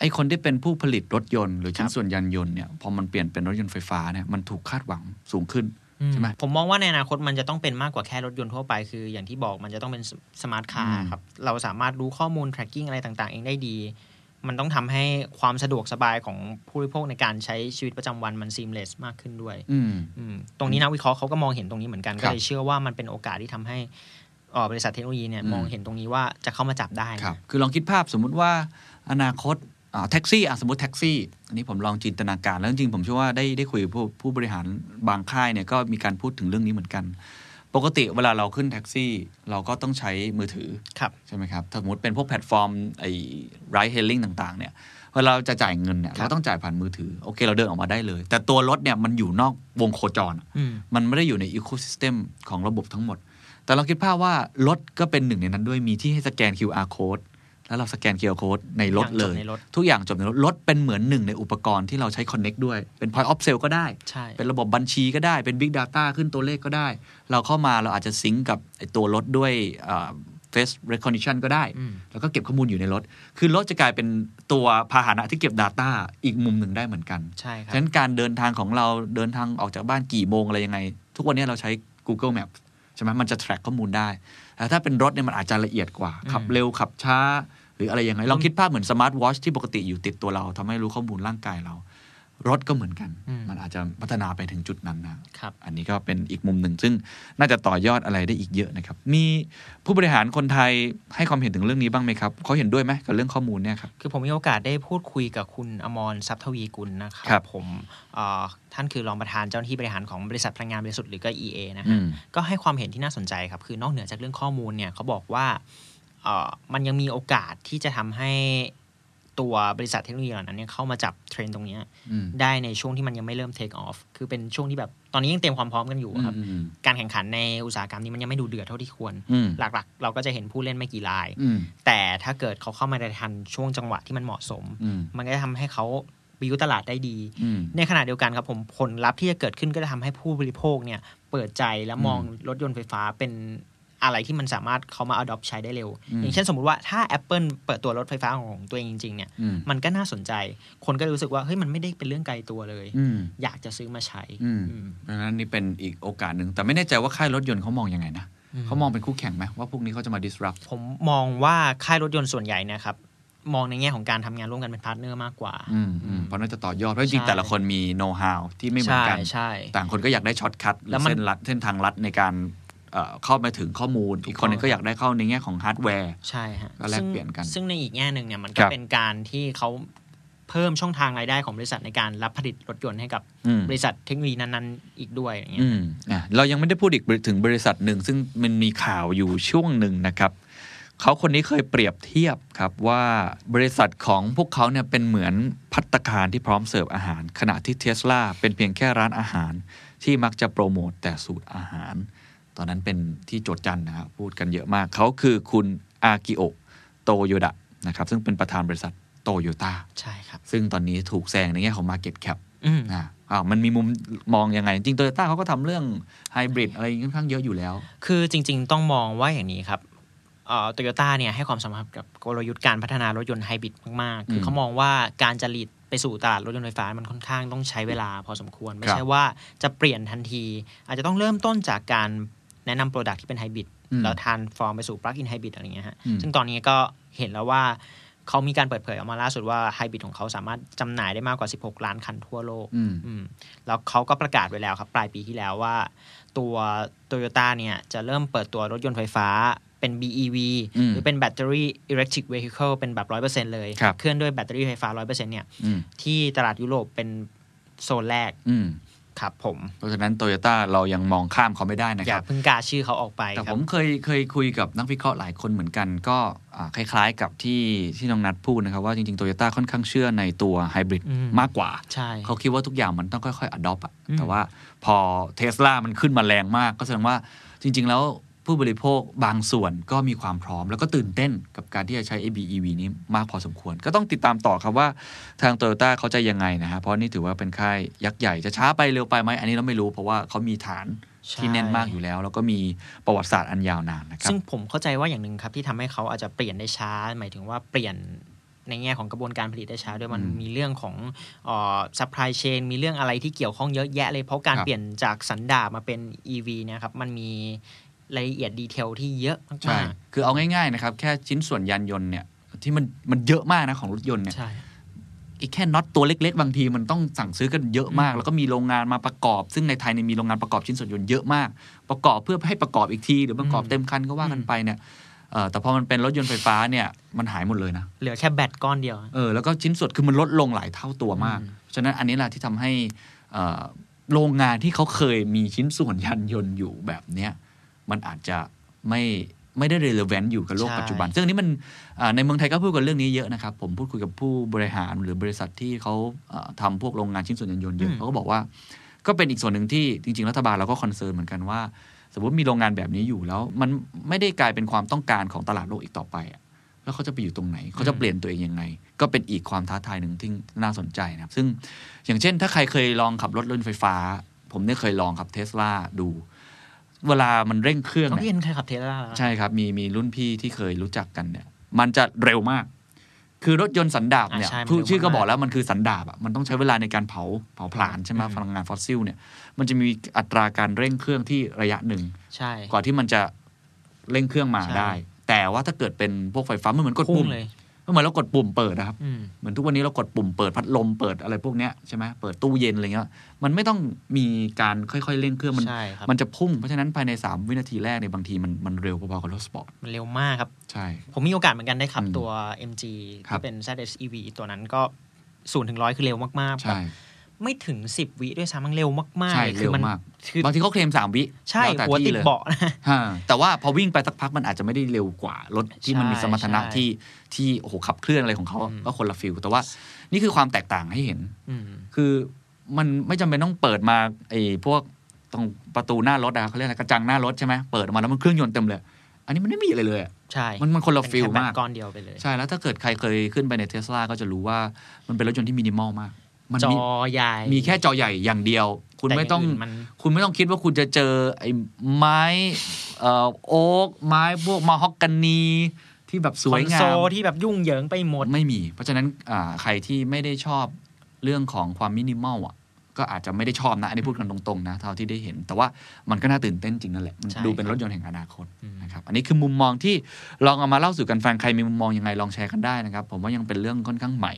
ไอ้คนที่เป็นผู้ผลิตรถยนต์ หรือชิ้นส่วนยานยนต์เนี่ย พอมันเปลี่ยนเป็นรถยนต์ไฟฟ้าเนี่ยมันถูกคาดหวังสูงขึ้นใช่ไหมผมมองว่าในอนาคตมันจะต้องเป็นมากกว่าแค่รถยนต์ทั่วไป คืออย่างที่บอกมันจะต้องเป็น smart car อืมครับ เราสามารถรู้ข้อมูล tracking อะไรต่างๆ เองได้ดี มันต้องทำให้ความสะดวกสบายของผู้บริโภคในการใช้ชีวิตประจำวันมัน seamless มากขึ้นด้วย อืมอืมตรงนี้นักวิเคราะห์เขาก็มองเห็นตรงนี้เหมือนกันครัก็บเลยเชื่อว่ามันเป็นโอกาสที่ทำให้เอ่อ บริษัทเทคโนโลยีเนี่ยอืมมองเห็นตรงนี้ว่าจะเข้ามาจับได้ครับคือลอคิดภาพสมมุติว่าอนาคตอ่าแท็กซี่อะสมมติแท็กซี่ อันนี้ผมลองจินตนาการ แล้วจริงๆผมเชื่อว่าได้ได้คุยกับผู้ผู้บริหารบางค่ายเนี่ยก็มีการพูดถึงเรื่องนี้เหมือนกัน ปกติเวลาเราขึ้นแท็กซี่ เราก็ต้องใช้มือถือครับใช่ไหมครับถ้าสมมติเป็นพวกแพลตฟอร์มไอ้ ride hailing ต่าง ๆ เนี่ยเวลาเราจะจ่ายเงินเนี่ยครับเราต้องจ่ายผ่านมือถือ โอเค เราเดินออกมาได้เลย แต่ตัวรถเนี่ยมันอยู่นอกวงโคจรอืมมันไม่ได้อยู่ในอีโค y ิสเต็มของระบบทั้งหมด แต่เราคิดภาพว่ารถก็เป็นหนึ่งในนั้นด้วยมีที่ให้สแกน QR code แล้วเราสแกน QR code ในรถเลย ทุกอย่างจบในรถทุกอย่างจบในรถรถเป็นเหมือนหนึ่งในอุปกรณ์ที่เราใช้ Connect ด้วย เป็น Point of Sale ก็ได้ใช่เป็นระบบบัญชีก็ได้ เป็น Big Data ขึ้นตัวเลขก็ได้ เราเข้ามาเราอาจจะซิงก์กับไอ้ตัวรถด้วยอ่า Face Recognition ก็ได้อืมแล้วก็เก็บข้อมูลอยู่ในรถ คือรถจะกลายเป็นตัวพาหนะที่เก็บ Data อีกมุมหนึ่งได้เหมือนกัน ใช่ครัฉะบนั้นการเดินทางของเราเดินทางออกจากบ้านกี่โมงอะไรยังไง ทุกวันนี้เราใช้ Google Map ใช่ไหมมันจะ track ข้อมูลได้แต่ถ้าเป็นรถเนี่ยมันอาจจะละเอียดกว่าอืมขับเร็วขับช้า หรืออะไรยังไงลองคิดภาพเหมือนสมาร์ทวอชที่ปกติอยู่ติดตัวเราทำให้รู้ข้อมูลร่างกายเรา รถก็เหมือนกันอืมมันอาจจะพัฒนาไปถึงจุดนั้นนะครับ อันนี้ก็เป็นอีกมุมหนึ่ง ซึ่งน่าจะต่อยอดอะไรได้อีกเยอะนะครับ มีผู้บริหารคนไทยให้ความเห็นถึงเรื่องนี้บ้างไหมครับเขาเห็นด้วยไหมกับเรื่องข้อมูลเนี่ยครับ คือผมมีโอกาสได้พูดคุยกับคุณอมรทรัพย์ทวีกุลนะครัครับผมเอ่อท่านคือรองประธานเจ้าหน้าที่บริหารของบริษัทพลังงานบริสุทธิ์หรือก็ EA นะอืฮะมก็ให้ความเห็นที่น่าสนใจครับ คือนอกเหนือจากเรื่องข้อมูลเนี่ยเขาบอกว่าเอ่อมันยังมีโอกาสที่จะทำให้ ตัวบริษัทเทคโนโลยีเหล่านั้นเนี่ยเข้ามาจับเทรนด์ตรงเนี้ยอืมได้ในช่วงที่มันยังไม่เริ่ม take off คือเป็นช่วงที่แบบตอนนี้ยังเตรียมความพร้อมกันอยู่ครับอืมการแข่งขันในอุตสาหกรรมนี้มันยังไม่ดูเดือดเท่าที่ควรอืมหลักๆ เราก็จะเห็นผู้เล่นไม่กี่รายอืมแต่ถ้าเกิดเขาเข้ามาในทันช่วงจังหวะที่มันเหมาะสมอืมมันก็จะทำให้เขาวิวตลาดได้ดีอืมในขณะเดียวกันครับผมผลลัพธ์ที่จะเกิดขึ้นก็จะทำให้ผู้บริโภคเนี่ยเปิดใจและมองรถยนต์ไฟฟ้าเป็น อะไรที่มันสามารถเขามา adopt ใช้ได้เร็วอืมอย่างเช่นสมมุติว่าถ้า Apple เปิดตัวรถไฟฟ้าของตัวเองจริงๆเนี่ยอืมมันก็น่าสนใจ คนก็รู้สึกว่าเฮ้ยมันไม่ได้เป็นเรื่องไกลตัวเลยอืมอยากจะซื้อมาใช้อืมอืมเพราะฉะนั้นนี่เป็นอีกโอกาสหนึ่งแต่ไม่แน่ใจว่าค่ายรถยนต์เขามองยังไงนะอืมเขามองเป็นคู่แข่งไหมว่าพวกนี้เขาจะมา disrupt ผมมองว่าค่ายรถยนต์ส่วนใหญ่นะครับมองในแง่ของการทำงานร่วมกันเป็นพาร์ทเนอร์มากกว่าอืมอืมเพราะน่าจะต่อยอด เพราะจริงใช่แต่ละคนมี know how ที่ไม่เหมือนกันใช่ใช่ต่างคนก็อยากได้ช็อตคัทหรืแล้อวมันเส้นลัดเส้นทางลัดในการ เอ่อเข้ามาถึงข้อมูล อีกคนหนึ่งก็อยากได้เข้าในแง่ของฮาร์ดแวร์ ใช่ฮะก็แลกเปลี่ยนกัน ซึ่ง ซึ่งในอีกแง่หนึ่งเนี่ยมันก็ครับเป็นการที่เขาเพิ่มช่องทางรายได้ของบริษัทในการรับผลิตรถยนต์ให้กับอืมบริษัทเทคโนโลยีนั้นๆ อีกด้วยอย่างเงี้ยอืมอะเรายังไม่ได้พูดอีกถึงบริษัทหนึ่ง ซึ่งมันมีข่าวอยู่ช่วงหนึ่งนะครับเขาคนนี้เคยเปรียบเทียบครับว่าบริษัทของพวกเขาเนี่ยเป็นเหมือนพัตตาคารที่พร้อมเสิร์ฟอาหาร ขณะที่เทสลาเป็นเพียงแค่ร้านอาหารที่มักจะโปรโมตแต่สูตรอาหาร ตอนนั้นเป็นที่โจทย์จันทร์นะครับพูดกันเยอะมาก เขาคือคุณอากิโอะโตโยดะนะครับซึ่งเป็นประธานบริษัทโตโยต้าใช่ครับ ซึ่งตอนนี้ถูกแซงในแง่ของ Market Cap อืมอ่าอ้าวมันมีมุมมองยังไง จริงโตโยต้าเขาก็ทำเรื่องไฮบริดอะไรค่อนข้างเยอะอยู่แล้ว คือจริง ๆ ต้องมองว่าอย่างนี้ครับโตโยต้าเนี่ยให้ความสำคัญกับกลยุทธ์การพัฒนารถยนต์ไฮบริดมาก ๆ คือเขามองว่าการจะ lead ไปสู่ตลาดรถยนต์ไฟฟ้ามันค่อนข้างต้องใช้เวลาพอสมควร ไม่ใช่ว่าครับจะเปลี่ยนทันที อาจจะต้องเริ่มต้นจากการ แนะนำ product ที่เป็นไฮบริดอืมแล้ว transform ไปสู่ plug-in hybrid อะไรอย่างเงี้ยฮะอืมซึ่งตอนนี้ก็เห็นแล้วว่าเขามีการเปิดเผยออกมาล่าสุดว่าไฮบริดของเขาสามารถจำหน่ายได้มากกว่า 16 ล้านคันทั่วโลกอืมอืมแล้วเขาก็ประกาศไว้แล้วครับ ปลายปีที่แล้วว่า ตัวโตโยต้าเนี่ยจะเริ่มเปิดตัวรถยนต์ไฟฟ้าเป็น BEV อืมหรือเป็น Battery Electric Vehicle เป็นแบบ 100%เลยครับเคลื่อนด้วยแบตเตอรี่ไฟฟ้า 100%เนี่ยอืมที่ตลาดยุโรปเป็นโซนแรกอืม ครับผม เพราะฉะนั้นโตโยต้าเรายังมองข้ามเขาไม่ได้นะอคย่ารับเพิ่งกล้าชื่อเขาออกไป แต่ครัผบมเคยเคยคุยกับนักวิเคราะห์หลายคนเหมือนกัน ก็อ่าคล้ายๆกับที่ที่น้องนัดพูดนะครับ ว่าจริงๆโตโยต้าค่อนข้างเชื่อในตัวไฮบริดอืมมากกว่าใช่เขาคิดว่าทุกอย่างมันต้องค่อยๆ adopt อะอืมแต่ว่าพอเทสลามันขึ้นมาแรงมาก ก็แสดงว่าจริง ๆ แล้ว ผู้บริโภคบางส่วนก็มีความพร้อม แล้วก็ตื่นเต้นกับการที่จะใช้ ABEV นี้มากพอสมควร ก็ต้องติดตามต่อครับว่าทางโตโยต้าเขาจะยังไงนะฮะเพราะนี่ถือว่าเป็นค่ายยักษ์ใหญ่จะช้าไปเร็วไปไหมอันนี้เราไม่รู้ เพราะว่าเขามีฐานที่แน่นมากอยู่แล้ว แล้วก็มีประวัติศาสตร์อันยาวนานนะครับซึ่งผมเข้าใจว่าอย่างหนึ่งครับที่ทำให้เขาอาจจะเปลี่ยนได้ช้า หมายถึงว่าเปลี่ยนในแง่ของกระบวนการผลิตได้ช้าด้วยมันอืมมีเรื่องของเอ่อ supply chain มีเรื่องอะไรที่เกี่ยวข้องเยอะแยะเลยเพราะการครับเปลี่ยนจากสันดาปมาเป็น EV เนี่ยครับมันมี รายละเอียดดีเทลที่เยอะใช่มากคือเอาง่ายๆนะครับ แค่ชิ้นส่วนยานยนต์เนี่ยที่มันมันเยอะมากนะของรถยนต์ๆเนี่ยใช่อีกแค่น็อตตัวเล็ก ๆ บางทีมันต้องสั่งซื้อกันเยอะมากอืมแล้วก็มีโรงงานมาประกอบ ซึ่งในไทยเนี่ยมีโรงงานประกอบชิ้นส่วนยนต์เยอะมาก ประกอบเพื่อให้ประกอบอีกทีหรือประกอบเต็มคันก็ว่ากันไปเนี่ยเออแต่พอมันเป็นรถยนต์ไฟฟ้าเนี่ยมันหายหมดเลยนะเหลือแค่แบตก้อนเดียวเออแล้วก็ชิ้นส่วนคือมันลดลงหลายเท่าตัวมากอืมฉะนั้นอันนี้แหละที่ทำให้เอ่อโรงงานที่เขาเคยมีชิ้นส่วนยานยนต์อยู่แบบเนี้ย มันอาจจะไม่ไม่ได้ relevant อยู่กับโลกใช่ปัจจุบัน ซึ่งอันนี้มันอ่าในเมืองไทยก็พูดกันเรื่องนี้เยอะนะครับ ผมพูดคุยกับผู้บริหารหรือบริษัทที่เขาเอ่อทำพวกโรงงานชิ้นส่วนยานยนต์เยอะเขาก็บอกว่า ก็เป็นอีกส่วนหนึ่งที่จริง ๆ รัฐบาลเราก็คอนเซิร์นเหมือนกันว่า สมมติมีโรงงานแบบนี้อยู่แล้ว มันไม่ได้กลายเป็นความต้องการของตลาดโลกอีกต่อไปอะแล้วเขาจะไปอยู่ตรงไหน เขาจะเปลี่ยนตัวเองยังไง ก็เป็นอีกความท้าทายหนึ่งที่น่าสนใจนะครับ ซึ่งอย่างเช่น ถ้าใครเคยลองขับรถรถไฟฟ้า ผมเนี่ยเคยลองขับเทสลาดู เวลามันเร่งเครื่องน้องเนี่ยพี่เอ็นเคยขับเทสลาใช่ครับ มีมีรุ่นพี่ที่เคยรู้จักกันเนี่ย มันจะเร็วมาก คือรถยนต์สันดาปเนี่ยอ่าใช่มันผู้เร็วชื่อก็มากบอกแล้วมันคือสันดาปอะมันต้องใช้เวลาในการเผาเผาผลาญใช่ไหมอืมพลังงานฟอสซิลเนี่ย มันจะมีอัตราการเร่งเครื่องที่ระยะหนึ่งใช่กว่าที่มันจะเร่งเครื่องมาใช่ได้ แต่ว่าถ้าเกิดเป็นพวกไฟฟ้ามันเหมือนกดพุ่ปุ่งมเลย ก็เหมือนเรากดปุ่มเปิดนะครับอืมเหมือนทุกวันนี้เรากดปุ่มเปิดพัดลมเปิดอะไรพวกเนี้ยใช่ไหมเปิดตู้เย็นอะไรเงี้ย มันไม่ต้องมีการค่อยๆเร่งเครื่อง มันใช่ครับมันจะพุ่ง เพราะฉะนั้นภายใน 3 วินาทีแรกเนี่ยบางทีมันมันเร็วพอๆกับรถสปอร์ต มันเร็วมากครับ ใช่ ผมมีโอกาสเหมือนกันได้ขับอืมตัว MG ครับที่เป็น ZSEV ตัวนั้นก็ศูนย์ถึงร้อยคือเร็วมากๆแบบใช่ ไม่ถึงสิบวิด้วยซ้ำมันเร็วมากใช่ๆเร็วมัมากคือบางทีเขาเคลม3วิ ใช่แล้แต่หัวที่ติดลยเบาะนะฮะแต่ว่าพอวิ่งไปสักพักมันอาจจะไม่ได้เร็วกว่ารถที่มันมีใช่สมรรถนะใช่ที่ที่โอ้โหขับเคลื่อนอะไรของเขาอืมก็คนละ feel แต่ว่านี่คือความแตกต่างให้เห็นอืมคือมันไม่จำเป็นต้องเปิดมาไอ้พวกตรงประตูหน้ารถอะเขาเรียกอะไรกระจังหน้ารถใช่ไหมเปิดออกมาแล้วมันเครื่องยนต์เต็มเลย อันนี้มันไม่มีอะไรเลยอะใช่มันมันคนละ feel แค่แบตมากก้อนเดียวไปเลย ใช่แล้วถ้าเกิดใครเคยขึ้นไปในเทสลาก็จะรู้ว่ามันเป็นรถยนต์ที่มินิมอลมาก มันจอมีใหญ่ มีแค่จอใหญ่อย่างเดียว คุณแต่ไม่ต้องย่านมันคุณไม่ต้องคิดว่าคุณจะเจอไอ้ไม้เอ่อโอ๊กไม้พวกมาฮอกกานีที่แบบสวยงาม คอนมโซลที่แบบยุ่งเหยิงไปหมดไม่มี เพราะฉะนั้นอ่าใครที่ไม่ได้ชอบเรื่องของความมินิมอลอะ ก็อาจจะไม่ได้ชอบนะ อันนี้พูดกันตรงๆนะ เท่าที่ได้เห็น แต่ว่ามันก็น่าตื่นเต้นจริงนั่นแหละ มันใช่ดูเป็นครับรถยนต์แห่งอนาคตอืมนะครับ อันนี้คือมุมมองที่ลองเอามาเล่าสู่กันฟัง ใครมีมุมมองยังไงลองแชร์กันได้นะครับ ผมว่ายังเป็นเรื่องค่อนข้างใหม่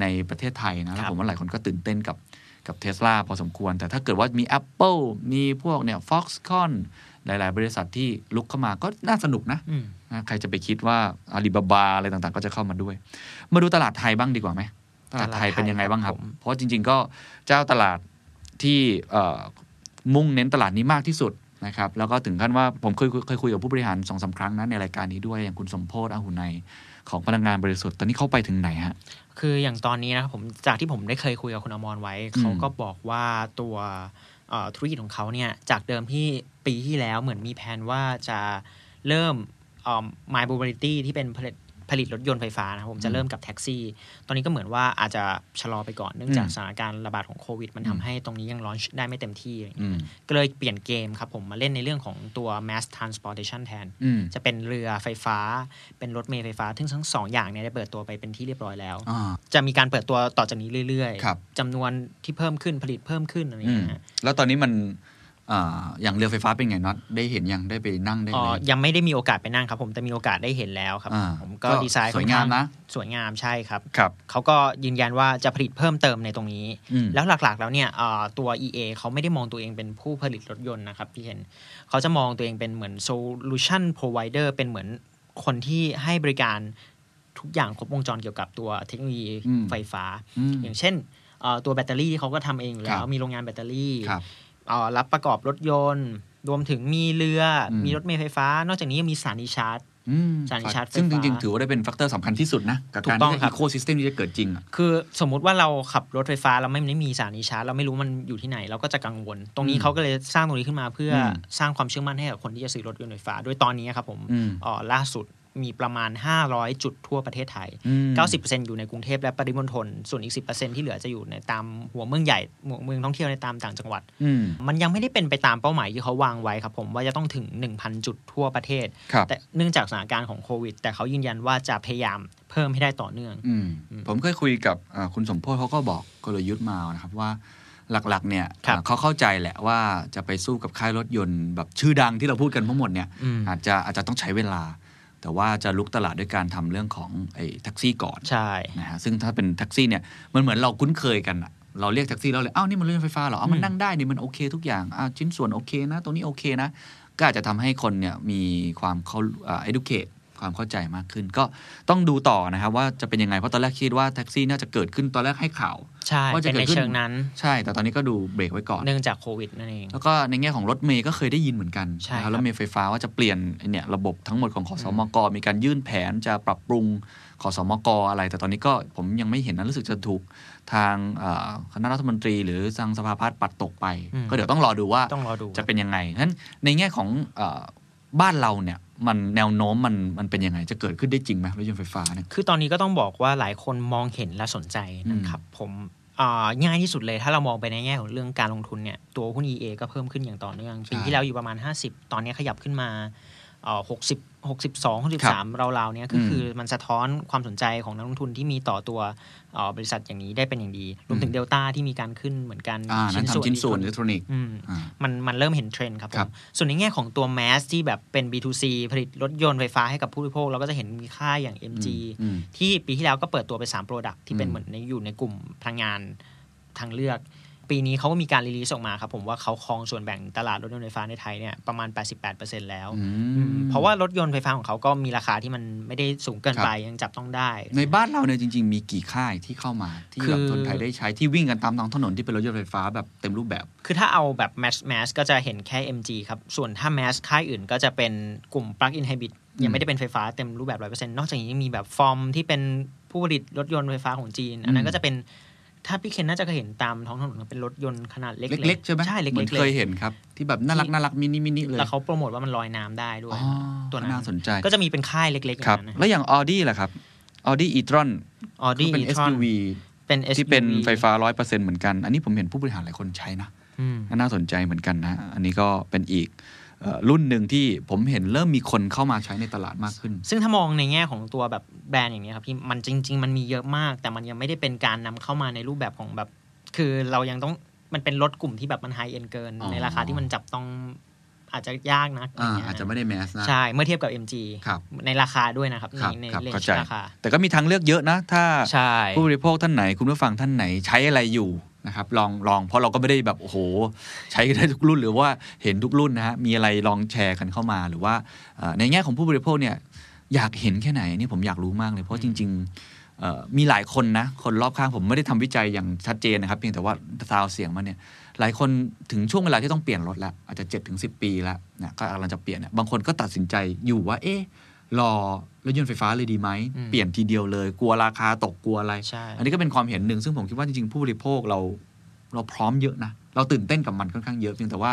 ในประเทศไทยนะ แล้วผมว่าหลายคนก็ตื่นเต้นกับกับเทสลาพอสมควร แต่ถ้าเกิดว่ามี Apple มีพวกเนี่ย Foxconn หลาย ๆ บริษัทที่ลุกเข้ามาก็น่าสนุกนะอืมนะใครจะไปคิดว่าอาลีบาบาอะไรต่างๆ ก็จะเข้ามาด้วย มาดูตลาดไทยบ้างดีกว่าไหม ตลาดไทยเป็นยังไงบ้างครับตลาดไทยครับผมเพราะว่าจริง ๆ ก็เจ้าตลาดที่เอ่อมุ่งเน้นตลาดนี้มากที่สุดนะครับ แล้วก็ถึงขั้นว่าผมเคยเคยคุยกับผู้บริหารสองสาครั้งนะในรายการนี้ด้วยอย่างคุณสมโพศอาหุไนยของพลังงานบริสุทธิ์ตอนนี้เข้าไปถึงไหนฮะคืออย่างตอนนี้นะครับผมจากที่ผมได้เคยคุยกับคุณอมรไว้ เขาก็บอกว่าตัวเอ่อธุรกิจของเขาเนี่ยจากเดิมที่ปีที่แล้วเหมือนมีแผนว่าจะเริ่มเอ่อ My Mobility ที่เป็นผ ลิตผลิตรถยนต์ไฟฟ้านะครับผมจะเริ่มกับแท็กซี่ ตอนนี้ก็เหมือนว่าอาจจะชะลอไปก่อนเนื่องจากอืมสถานการณ์ระบาดของโควิด มันทำให้ตรงนี้ยังลอนช์ได้ไม่เต็มที่อะไรอย่างอืเงี้ยมก็เลยเปลี่ยนเกมครับผมมาเล่นในเรื่องของตัว mass transportation แทนอืมจะเป็นเรือไฟฟ้า เป็นรถเมล์ไฟฟ้าซึ่งทั้งสองอย่างเนี่ยได้เปิดตัวไปเป็นที่เรียบร้อยแล้วอ่าจะมีการเปิดตัวต่อจากนี้เรื่อยครับจำนวนที่เพิ่มขึ้นผลิตเพิ่มขึ้นอะไรอย่างอืมเงี้ยแล้วตอนนี้มัน อ่าอย่างเรือไฟฟ้าเป็นไงน็อตได้เห็นยังได้ไปนั่งได้อ๋อเลยยังไม่ได้มีโอกาสไปนั่งครับ ผมแต่มีโอกาสได้เห็นแล้วครับอ่าผมก็ดีไซน์สวยงามนะ สวยงามใช่ครับครับเขาก็ยืนยันว่าจะผลิตเพิ่มเติมในตรงนี้อืมแล้วหลักๆ แล้วเนี่ยเอ่อตัว EA เขาไม่ได้มองตัวเองเป็นผู้ผลิตรถยนต์นะครับพี่เห็นเขาจะมองตัวเองเป็นเหมือน solution provider เป็นเหมือนคนที่ให้บริการทุกอย่างครบวงจรเกี่ยวกับตัวเทคโนโลยีอืมไฟฟ้าอืมอย่างเช่นเอ่อตัวแบตเตอรี่ที่เขาก็ทำเองอยู่แล้วครับมีโรงงานแบตเตอรี่ค รับเอ่อรับประกอบรถยนต์ รวมถึงมีเรืออมมีรถเมล์ไฟฟ้า นอกจากนี้ยังมีสถานีชาร์จอืมสถานีชาร์จไฟฟ้าซึ่งจริง ๆ ถือว่าได้เป็น factor สำคัญที่สุดนะ กับการที่ ถูกต้องครับ ecosystem ที่จะเกิดจริงอะคือสมมุติว่าเราขับรถไฟฟ้าเราไม่ไม่มีสถานีชาร์จเราไม่รู้มันอยู่ที่ไหน เราก็จะกังวล ตรงนี้อืมเขาก็เลยสร้างตรงนี้ขึ้นมาเพื่ออมสร้างความเชื่อมั่นให้กับคนที่จะซื้อรถยนต์ไฟฟ้า โดยตอนนี้ครับผมอืมเอ่อล่าสุด มีประมาณ 500 จุดทั่วประเทศไทยอืม90%อยู่ในกรุงเทพและปริมณฑลส่วนอีก 10%ที่เหลือจะอยู่ในตามหัวเมืองใหญ่เมืองเมืองท่องเที่ยวในตามต่างจังหวัดอืมมันยังไม่ได้เป็นไปตามเป้าหมายที่เขาวางไว้ครับผมว่าจะต้องถึง 1,000 จุดทั่วประเทศครับแต่เนื่องจากสถานการณ์ของโควิด แต่เขายืนยันว่าจะพยายามเพิ่มให้ได้ต่อเนื่องอืมอืมผมเคยคุยกับอ่าคุณสมโพศเขาก็บอกกลยุทธ์มานะครับว่าหลักๆ เนี่ยครับอ่าเขาเข้าใจแหละว่าจะไปสู้กับค่ายรถยนต์แบบชื่อดังที่เราพูดกันทั้งหมดเนี่ยอืมอาจจะอาจจะต้องใช้เวลา แต่ว่าจะลุกตลาดด้วยการทำเรื่องของไอ้แท็กซี่ก่อนใช่นะฮะซึ่งถ้าเป็นแท็กซี่เนี่ยมันเหมือนเราคุ้นเคยกันอะเราเรียกแท็กซี่แล้วเลยอ้าวนี่มันรถยนต์ไฟฟ้าเหรออ้าวมันนั่งได้นี่มันโอเค ทุกอย่างอ้าวชิ้นส่วนโอเคนะตรงนี้โอเคนะ ก็อาจจะทำให้คนเนี่ยมีความเขาอ่า educate ความเข้าใจมากขึ้น ก็ต้องดูต่อนะครับว่าจะเป็นยังไงเพราะตอนแรกคิดว่าแท็กซี่น่าจะเกิดขึ้นตอนแรกให้ข่าวใช่ว่าจะเป็นในเกิดขึ้นเชิงนั้น ใช่ แต่ตอนนี้ก็ดูเบรกไว้ก่อนเนื่องจากโควิดนั่นเองแล้วก็ในแง่ของรถเมย์ก็เคยได้ยินเหมือนกันใช่นะครับครับรถเมย์ไฟฟ้าว่าจะเปลี่ยนไอ้เนี่ยระบบทั้งหมดของขอสมกมีการยื่นแผนจะปรับปรุงขอสมกอะไร แต่ตอนนี้ก็ผมยังไม่เห็นนะรู้สึกจะถูกทางเอ่อคณะรัฐมนตรี หรือทางสภาพัฒน์ปัดตกไปอืมก็เดี๋ยวต้องรอดูว่าต้องรอดูจะเป็นยังไงฉะนั้นในแง่ของเอ่อ บ้านเราเนี่ยมันแนวโน้มมันมันเป็นยังไง จะเกิดขึ้นได้จริงไหมรถยนต์ไฟฟ้าเนี่ยคือตอนนี้ก็ต้องบอกว่าหลายคนมองเห็นและสนใจนะครับ ผมอ่าง่ายที่สุดเลยถ้าเรามองไปในแง่ของเรื่องการลงทุนเนี่ยตัวหุ้น EA ก็เพิ่มขึ้นอย่างต่อเนื่องปีใช่ที่แล้วอยู่ประมาณ 50 ตอนนี้ขยับขึ้นมาเอ่อ หกสิบหกสิบสองหกสิบสามราวๆเนี้ยก็คืออมันสะท้อนความสนใจของนักลงทุนที่มีต่อตัวเอ่อบริษัทอย่างนี้ได้เป็นอย่างดี รวมถึงเดลต้าที่มีการขึ้นเหมือนกันอ่านั้นทำชิ้นส่วนอิเล็กทรอนิกส์อืมอ่ามันมันเริ่มเห็นเทรนด์ครับผม ครับส่วนในแง่ของตัว mass ที่แบบเป็น B2C ผลิตรถยนต์ไฟฟ้าให้กับผู้บริโภค เราก็จะเห็นมีค่ายอย่าง MG อืมที่ปีที่แล้วก็เปิดตัวไป3 Product ที่เป็นอืมเหมือนในอยู่ในกลุ่มพลังงานทางเลือก ปีนี้เขาก็มีการ release ออกมาครับผมว่าเขาครองส่วนแบ่งตลาดรถยนต์ไฟฟ้าในไทยเนี่ยประมาณ 88%แล้วอือืมมเพราะว่ารถยนต์ไฟฟ้าของเขาก็มีราคาที่มันไม่ได้สูงเกินไปยังจับต้องได้ ในบ้านเราเนี่ยจริง ๆ มีกี่ค่ายที่เข้ามา ที่คือแบบคนไทยได้ใช้ที่วิ่งกันตามท้องถนนที่เป็นรถยนต์ไฟฟ้าแบบเต็มรูปแบบ คือถ้าเอาแบบ mass mass ก็จะเห็นแค่ MG ครับส่วนถ้า mass ค่ายอื่นก็จะเป็นกลุ่ม plug-in hybrid ยังไม่ได้เป็นไฟฟ้าเต็มรูปแบบ100%นอกจากนี้ยังมีแบบ FOMM ที่เป็นผู้ผลิตรถยนต์ไฟฟ้าของจีน อันนั้นก็จะเป็น ถ้าพี่เคนน่าจะเคยเห็นตามท้องถนนเป็นรถยนต์ขนาดเล็กๆเล็กๆใช่ไหมใช่เล็กๆเลย เหมือนกๆเคยเลยเห็นครับ ที่แบบน่ารักน่ารัก mini mini เลยแล้วเขาโปรโมทว่ามันลอยน้ำได้ด้วยอ๋อตัวนั้นน่าสนใจก็จะมีเป็นค่ายเล็กๆอย่าครับงนั้นครับนะแล้วอย่าง Audi ล่ะครับ Audi e-tron Audi เป็น SUV เป็นที่เป็น SUV ไฟฟ้า100%เหมือนกัน อันนี้ผมเห็นผู้บริหารหลายคนใช้นะอืมน่าสนใจเหมือนกันนะ อันนี้ก็เป็นอีกเอ่อ รุ่นหนึ่งที่ผมเห็นเริ่มมีคนเข้ามาใช้ในตลาดมากขึ้น ซึ่งถ้ามองในแง่ของตัวแบบแบรนด์อย่างนี้ครับพี่มันจริง ๆ มันมีเยอะมาก แต่มันยังไม่ได้เป็นการนำเข้ามาในรูปแบบของแบบ คือเรายังต้องมันเป็นรถกลุ่มที่แบบมัน high-end เกินอ๋อในราคาที่มันจับต้องอาจจะยากนักอ่าย่งเงี้ยอาจจะไม่ได้แมสนะ ใช่ เมื่อเทียบกับ MG ครับในราคาด้วยนะครับ ในครับในครับเลนเข้าใจส์ราคา แต่ก็มีทางเลือกเยอะนะ ถ้าใช่ผู้บริโภคท่านไหนคุณผู้ฟังท่านไหนใช้อะไรอยู่ นะครับลองลองเพราะเราก็ไม่ได้แบบโอ้โห ใช้ได้ทุกรุ่นหรือว่าเห็นทุกรุ่นนะฮะมีอะไรลองแชร์กันเข้ามา หรือว่าในแง่ของผู้บริโภคเนี่ยอยากเห็นแค่ไหนนี่ผมอยากรู้มากเลย เพราะจริง ๆ มีหลายคนนะ คนรอบข้างผมไม่ได้ทำวิจัยอย่างชัดเจนนะครับ เพียงแต่ว่าซาวเสียงมาเนี่ยหลายคนถึงช่วงเวลาที่ต้องเปลี่ยนรถแล้ว อาจจะ7จ็ถึงสิปีแล้วนะก็กำลังจะเปลี่ยนเนี่ยบางคนก็ตัดสินใจอยู่ว่าเอ๊ะรอ รถยนต์ไฟฟ้าเลยดีไหมอืมเปลี่ยนทีเดียวเลย กลัวราคาตกกลัวอะไรใช่อันนี้ก็เป็นความเห็นหนึ่ง ซึ่งผมคิดว่าจริงๆ ผู้บริโภคเราเราพร้อมเยอะนะ เราตื่นเต้นกับมันค่อนข้างเยอะเพียงแต่ว่า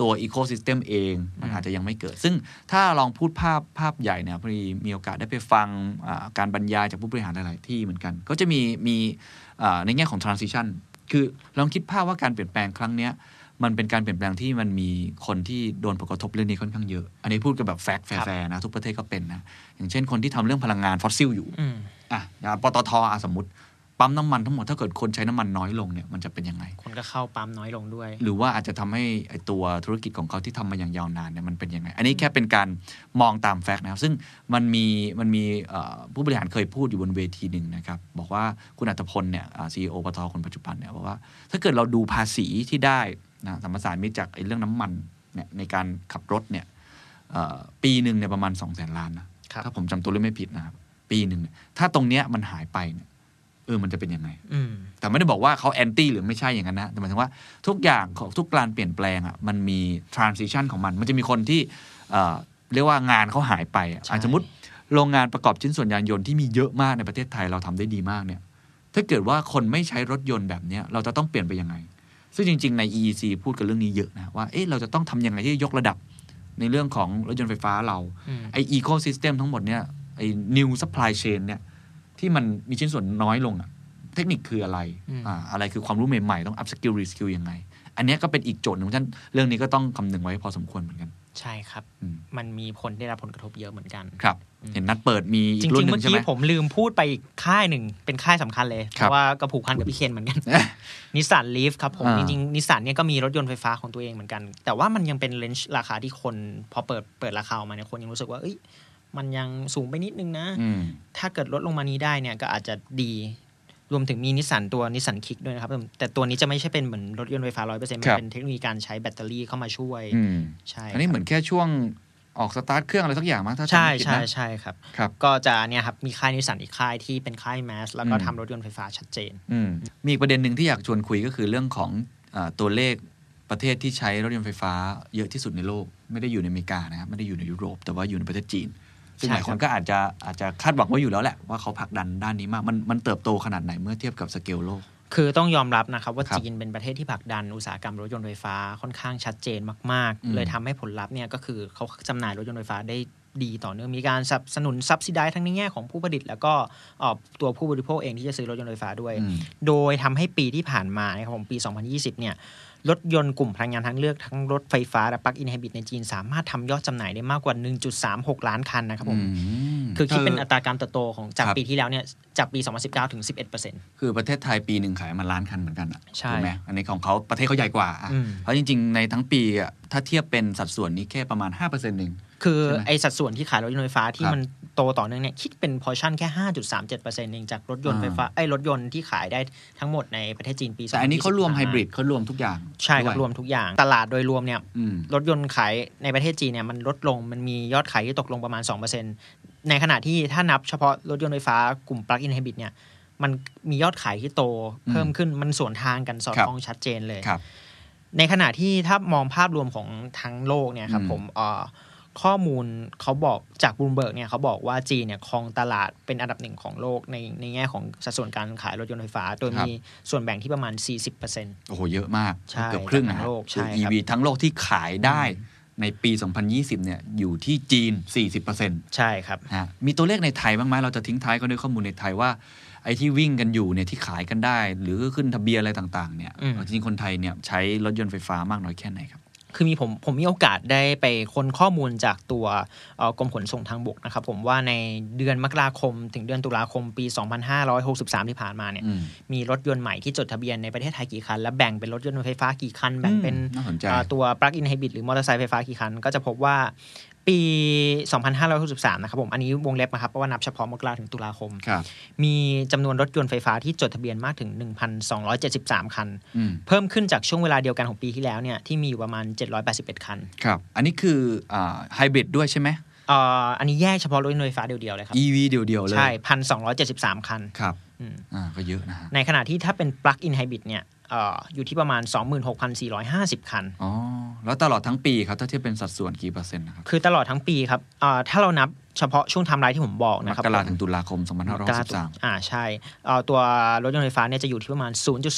ตัวอีโค y ิสเต็มเองมันอาจจะยังไม่เกิด ซึ่งถ้าลองพูดภาพภาพใหญ่เนี่ยพอดีมีโอกาสได้ไปฟังอ่าการบรรยายจากผู้บริหารหลายๆที่เหมือนกัน ก็จะมีมีอ่าในแง่ของ transition คือลองคิดภาพว่าการเปลี่ยนแปลงครั้งเนี้ย มันเป็นการเปลี่ยนแปลงที่มันมีคนที่โดนผลกระทบเรื่องนี้ค่อนข้างเยอะ อันนี้พูดกันแบบ fact fair ๆนะทุกประเทศก็เป็นนะอย่างเช่นคนที่ทำเรื่องพลังงานฟอสซิลอยู่อืมอะอย่างปตทอะสมมติปั๊มน้ำมันทั้งหมดถ้าเกิดคนใช้น้ำมันน้อยลงเนี่ยมันจะเป็นยังไง คนก็เข้าปั๊มน้อยลงด้วย หรือว่าอาจจะทำให้ไอ้ตัวธุรกิจของเขาที่ทำมาอย่างยาวนานเนี่ยมันเป็นยังไง อันนี้แค่เป็นการมองตาม fact นะครับ ซึ่งมันมีมันมีเอ่อผู้บริหารเคยพูดอยู่บนเวทีหนึ่งนะครับ บอกว่าคุณอัตพลเนี่ยซีอีโอปตทคนปัจจุบันเนี่ยบอกว่า ถ้าเกิดเราดูภาษีที่ได้ นะสัมปทานมิตรจากไอ้เรื่องน้ำมันเนี่ยในการขับรถเนี่ยเอ่อปีหนึ่งเนี่ยประมาณ2องแสนล้านนะครับถ้าผมจำตัวเลขไม่ผิดนะครับปีหนึ่งเนี่ยถ้าตรงเนี้ยมันหายไปเนี่ยเออมันจะเป็นยังไงอืมแต่ไม่ได้บอกว่าเขาแอนตี้หรือไม่ใช่อย่างนั้นนะ แต่หมายถึงว่าทุกอย่างของทุกการเปลี่ยนแปลงอะมันมี transition ของมัน มันจะมีคนที่เอ่อเรียกว่างานเขาหายไปอะใช่อะสมมติโรงงานประกอบชิ้นส่วนยานยนต์ที่มีเยอะมากในประเทศไทยเราทำได้ดีมากเนี่ย ถ้าเกิดว่าคนไม่ใช้รถยนต์แบบเนี้ยเราจะต้องเปลี่ยนไปยังไง ซึ่งจริง ๆ ใน EEC พูดกันเรื่องนี้เยอะนะ ว่า เอ๊ะ เราจะต้องทำยังไงที่จะยกระดับในเรื่องของรถยนต์ไฟฟ้าเราอืมไอ ecosystem ทั้งหมดเนี่ยไอ new supply chain เนี่ย ที่มันมีชิ้นส่วนน้อยลงอะเทคนิคคืออะไรอืมอ่าอะไรคือความรู้ใหม่ ๆ ต้อง up skill re skill ยังไง อันเนี้ยก็เป็นอีกโจทย์หนึ่งของท่านเรื่องนี้ก็ต้องคำนึงไว้พอสมควรเหมือนกัน ใช่ครับอืมมันมีคนได้รับผลกระทบเยอะเหมือนกัน ครับ เห็นนัดเปิดมีจอีกรุ่รินงหๆนึ่เมื่งอใช่ไหกี้มผมลืมพูดไปอีกค่ายหนึ่งเป็นค่ายสำคัญเลย เพครับราะว่าก็ผูกพันกับพี่เคนเหมือนกันนิสสันลีฟครับผมอ่าจริงๆนิสสันเนี่ยก็มีรถยนต์ไฟฟ้าของตัวเองเหมือนกัน แต่ว่ามันยังเป็นเลนส์ราคาที่คน พอเปิดเปิดราคาออกมาเนี่ยคนยังรู้สึกว่าเอ้ยมันยังสูงไปนิดนึงนะอืมถ้าเกิดลดลงมานี้ได้เนี่ยก็อาจจะดีรวมถึงมีนิสสันตัวนิสสันคิกส์ด้วยนะครับ แต่ตัวนี้จะไม่ใช่เป็นเหมือนรถยนต์ไฟฟ้าร้อยเปอร์เซ็นต์ครับ มันเป็นเทคโนโลยีการใช้แบตเตอรี่เข้ามาช่วยอืมใช่อันนี้ครับเหมือนแค่ช่วง ออกสตาร์ทเครื่องอะไรสักอย่างมั้งถ้าจำใช่ไม่ผิดใช่นะใช่ครับครับก็จะเนี่ยครับมีค่ายนิสสันอีกค่ายที่เป็นค่ายแมสแล้วก็อืมทำรถยนต์ไฟฟ้าชัดเจนอืมมีอีกประเด็นหนึ่งที่อยากชวนคุยก็คือเรื่องของอาตัวเลขประเทศที่ใช้รถยนต์ไฟฟ้าเยอะที่สุดในโลก ไม่ได้อยู่ในอเมริกานะครับไม่ได้อยู่ในยุโรป แต่ว่าอยู่ในประเทศจีนซึ่งใช่หลายคนครับก็อาจจะอาจจะคาดหวังไว้อยู่แล้วแหละว่าเขาผลักดันด้านนี้มากมันมันเติบโตขนาดไหนเมื่อเทียบกับสเกลโลก คือต้องยอมรับนะครับว่าครับจีนเป็นประเทศที่ผลักดันอุตสาหกรรมรถยนต์ไฟฟ้าค่อนข้างชัดเจนมากอืมๆเลยทำให้ผลลัพธ์เนี่ยก็คือเขาจำหน่ายรถยนต์ไฟฟ้าได้ดีต่อเนื่องมีการสนับสนุน subsidize ทั้งในแง่ของผู้ผลิต แล้วก็เอ่อตัวผู้บริโภคเองที่จะซื้อรถยนต์ไฟฟ้าด้วยอืมโดยทำให้ปีที่ผ่านมานะครับผมปี 2020 เนี่ย รถยนต์กลุ่มพลังงานทางเลือกทั้งรถไฟฟ้าและ plug-in hybrid ในจีน สามารถทำยอดจำหน่ายได้มากกว่า 1.36 ล้านคันนะครับผมมคือคิดเป็นอัตราการเติบโตของจากครับปีที่แล้วเนี่ยจากปี 2019 ถึง 11%คือประเทศไทยปีหนึ่งขายมาล้านคันเหมือนกันอะใช่ถูกไหมอันนี้ของเขาประเทศเขาใหญ่กว่าอะอืมเพราะจริง ๆ ในทั้งปีอะถ้าเทียบเป็นสัดส่วนนี้แค่ประมาณ5%เอง คือใช่ไหมไอสัดส่วนที่ขายรถยนต์ไฟฟ้าที่ครับมันโตต่อเนื่องเนี่ยคิดเป็นพอชั่นแค่5.37%เองจากรถยนต์อ่าไฟฟ้าไอยรถยนต์ที่ขายได้ทั้งหมดในประเทศจีนปีแต่อันนี้เขารวม2020ไฮบริดเขารวมทุกอย่าง ใช่ครับด้วยรวมทุกอย่าง ตลาดโดยรวมเนี่ยอืมรถยนต์ขายในประเทศจีนเนี่ยมันลดลงมันมียอดขายที่ตกลงประมาณ2%ในขณะที่ถ้านับเฉพาะรถยนต์ไฟฟ้ากลุ่ม plug-in hybrid เนี่ยมันมียอดขายที่โตเพิ่มขึ้นมันสวนทางกันครับ สอดคล้องชัดเจนเลยครับในขณะที่ถ้ามองภาพรวมของทั้งโลกเนี่ยครับอืมผมเอ่อ ข้อมูลเขาบอกจากบลูมเบิร์กเนี่ยเขาบอกว่าจีนเนี่ยครองตลาดเป็นอันดับหนึ่งของโลกในในแง่ของสัดส่วนการขายรถยนต์ไฟฟ้า โดยมีส่วนแบ่งที่ประมาณ 40%โอ้โห เยอะมากใช่เกือบครึ่งนะทั้งโลกคือใช่ครับ EV ทั้งโลกที่ขายได้ในปี 2020 เนี่ย อยู่ที่จีน 40%นะใช่ครับฮะมีตัวเลขในไทยบ้างไหมเราจะทิ้งท้ายกันด้วยข้อมูลในไทยว่า ไอ้ที่วิ่งกันอยู่เนี่ยที่ขายกันได้ หรือขึ้นทะเบียนอะไรต่าง ๆ เนี่ยอืมจริงๆคนไทยเนี่ยใช้รถยนต์ไฟฟ้ามากน้อยแค่ไหนครับ คือมีผมผมมีโอกาสได้ไปค้นข้อมูลจากตัวเอ่อกรมขนส่งทางบกนะครับผมว่าในเดือนมกราคม ถึงเดือนตุลาคมปี 2563 ที่ผ่านมาเนี่ยอืมมีรถยนต์ใหม่ที่จดทะเบียนในประเทศไทยกี่คัน และแบ่งเป็นรถยนต์ไฟฟ้ากี่คัน แบ่งเป็นน่าสนใจอ่าตัว plug-in hybrid หรือมอเตอร์ไซค์ไฟฟ้ากี่คัน ก็จะพบว่า ปี 2563 นะครับผมอันนี้วงเล็บนะครับเพราะว่านับเฉพาะมกราถึงตุลาคมครับมีจำนวนรถยนต์ไฟฟ้าที่จดทะเบียนมากถึง 1,273 คันอืมเพิ่มขึ้นจากช่วงเวลาเดียวกันของปีที่แล้วเนี่ยที่มีอยู่ประมาณ 781 คันครับอันนี้คืออ่าไฮบริดด้วยใช่ไหมเอ่ออันนี้แยกเฉพาะรถยนต์ไฟฟ้าเดียวๆเลยครับ EV เดียวๆเลยใช่1,273คันครับอืมอ่าก็เยอะนะฮะในขณะที่ถ้าเป็น plug-in hybrid เนี่ยเอ่ออยู่ที่ประมาณ 26,450 คัน อ๋อ แล้วตลอดทั้งปีครับ ถ้าเทียบเป็นสัดส่วนกี่เปอร์เซ็นต์นะครับ คือตลอดทั้งปีครับเอ่อถ้าเรานับเฉพาะช่วงไทม์ไลน์ที่ผมบอกนะครับผม มกราถึงตุลาคมมกราคม 2563อ่าใช่เอ่อตัวรถยนต์ไฟฟ้าเนี่ยจะอยู่ที่ประมาณ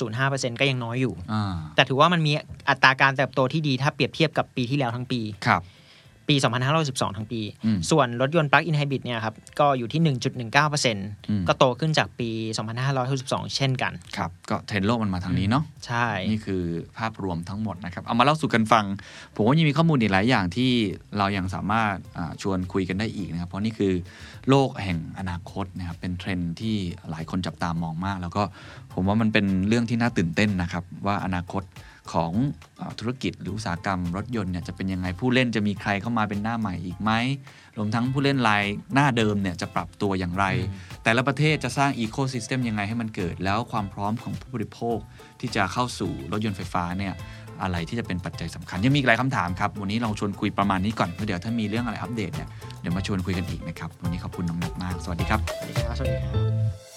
0.05%ก็ยังน้อยอยู่อ่าแต่ถือว่ามันมีอัตราการเติบโตที่ดีถ้าเปรียบเทียบกับปีที่แล้วทั้งปี ครับ ปี 2512 ทั้งปีอืมส่วนรถยนต์ปลั๊กอินไฮบริดเนี่ยครับก็อยู่ที่ 1.19%ก็โตขึ้นจากปี 2562 เช่นกัน ครับ ก็เทรนด์โลกมันมาทางนี้เนาะใช่ นี่คือภาพรวมทั้งหมดนะครับ เอามาเล่าสู่กันฟัง ผมว่ายังมีข้อมูลอีกหลายอย่างที่เรายังสามารถอ่าชวนคุยกันได้อีกนะครับ เพราะนี่คือโลกแห่งอนาคตนะครับเป็นเทรนด์ที่หลายคนจับตามองมาก แล้วก็ผมว่ามันเป็นเรื่องที่น่าตื่นเต้นนะครับว่าอนาคต ของอธุรกิจหรืออุตสาหกรรมรถยนต์เนี่ยจะเป็นยังไงผู้เล่นจะมีใครเข้ามาเป็นหน้าใหม่อีกไหมรวมทั้งผู้เล่นรายหน้าเดิมเนี่ยจะปรับตัวอย่างไร แต่ละประเทศจะสร้างอีโค y ิสเต็มยังไงให้มันเกิด แล้วความพร้อมของผู้บริโภคที่จะเข้าสู่รถยนต์ไฟฟ้าเนี่ยอะไรที่จะเป็นปัจจัยสำคัญ ยังมีอีกหลายคำถามครับ วันนี้เราชวนคุยประมาณนี้ก่อนเพราะเดี๋ยวถ้ามีเรื่องอะไรอัปเดตเนี่ยเดี๋ยวมาชวนคุยกันอีกนะครับ วันนี้ขอบคุณน้องนัทมาก สวัสดีครับ สวัสดีครับสวัสดีครับ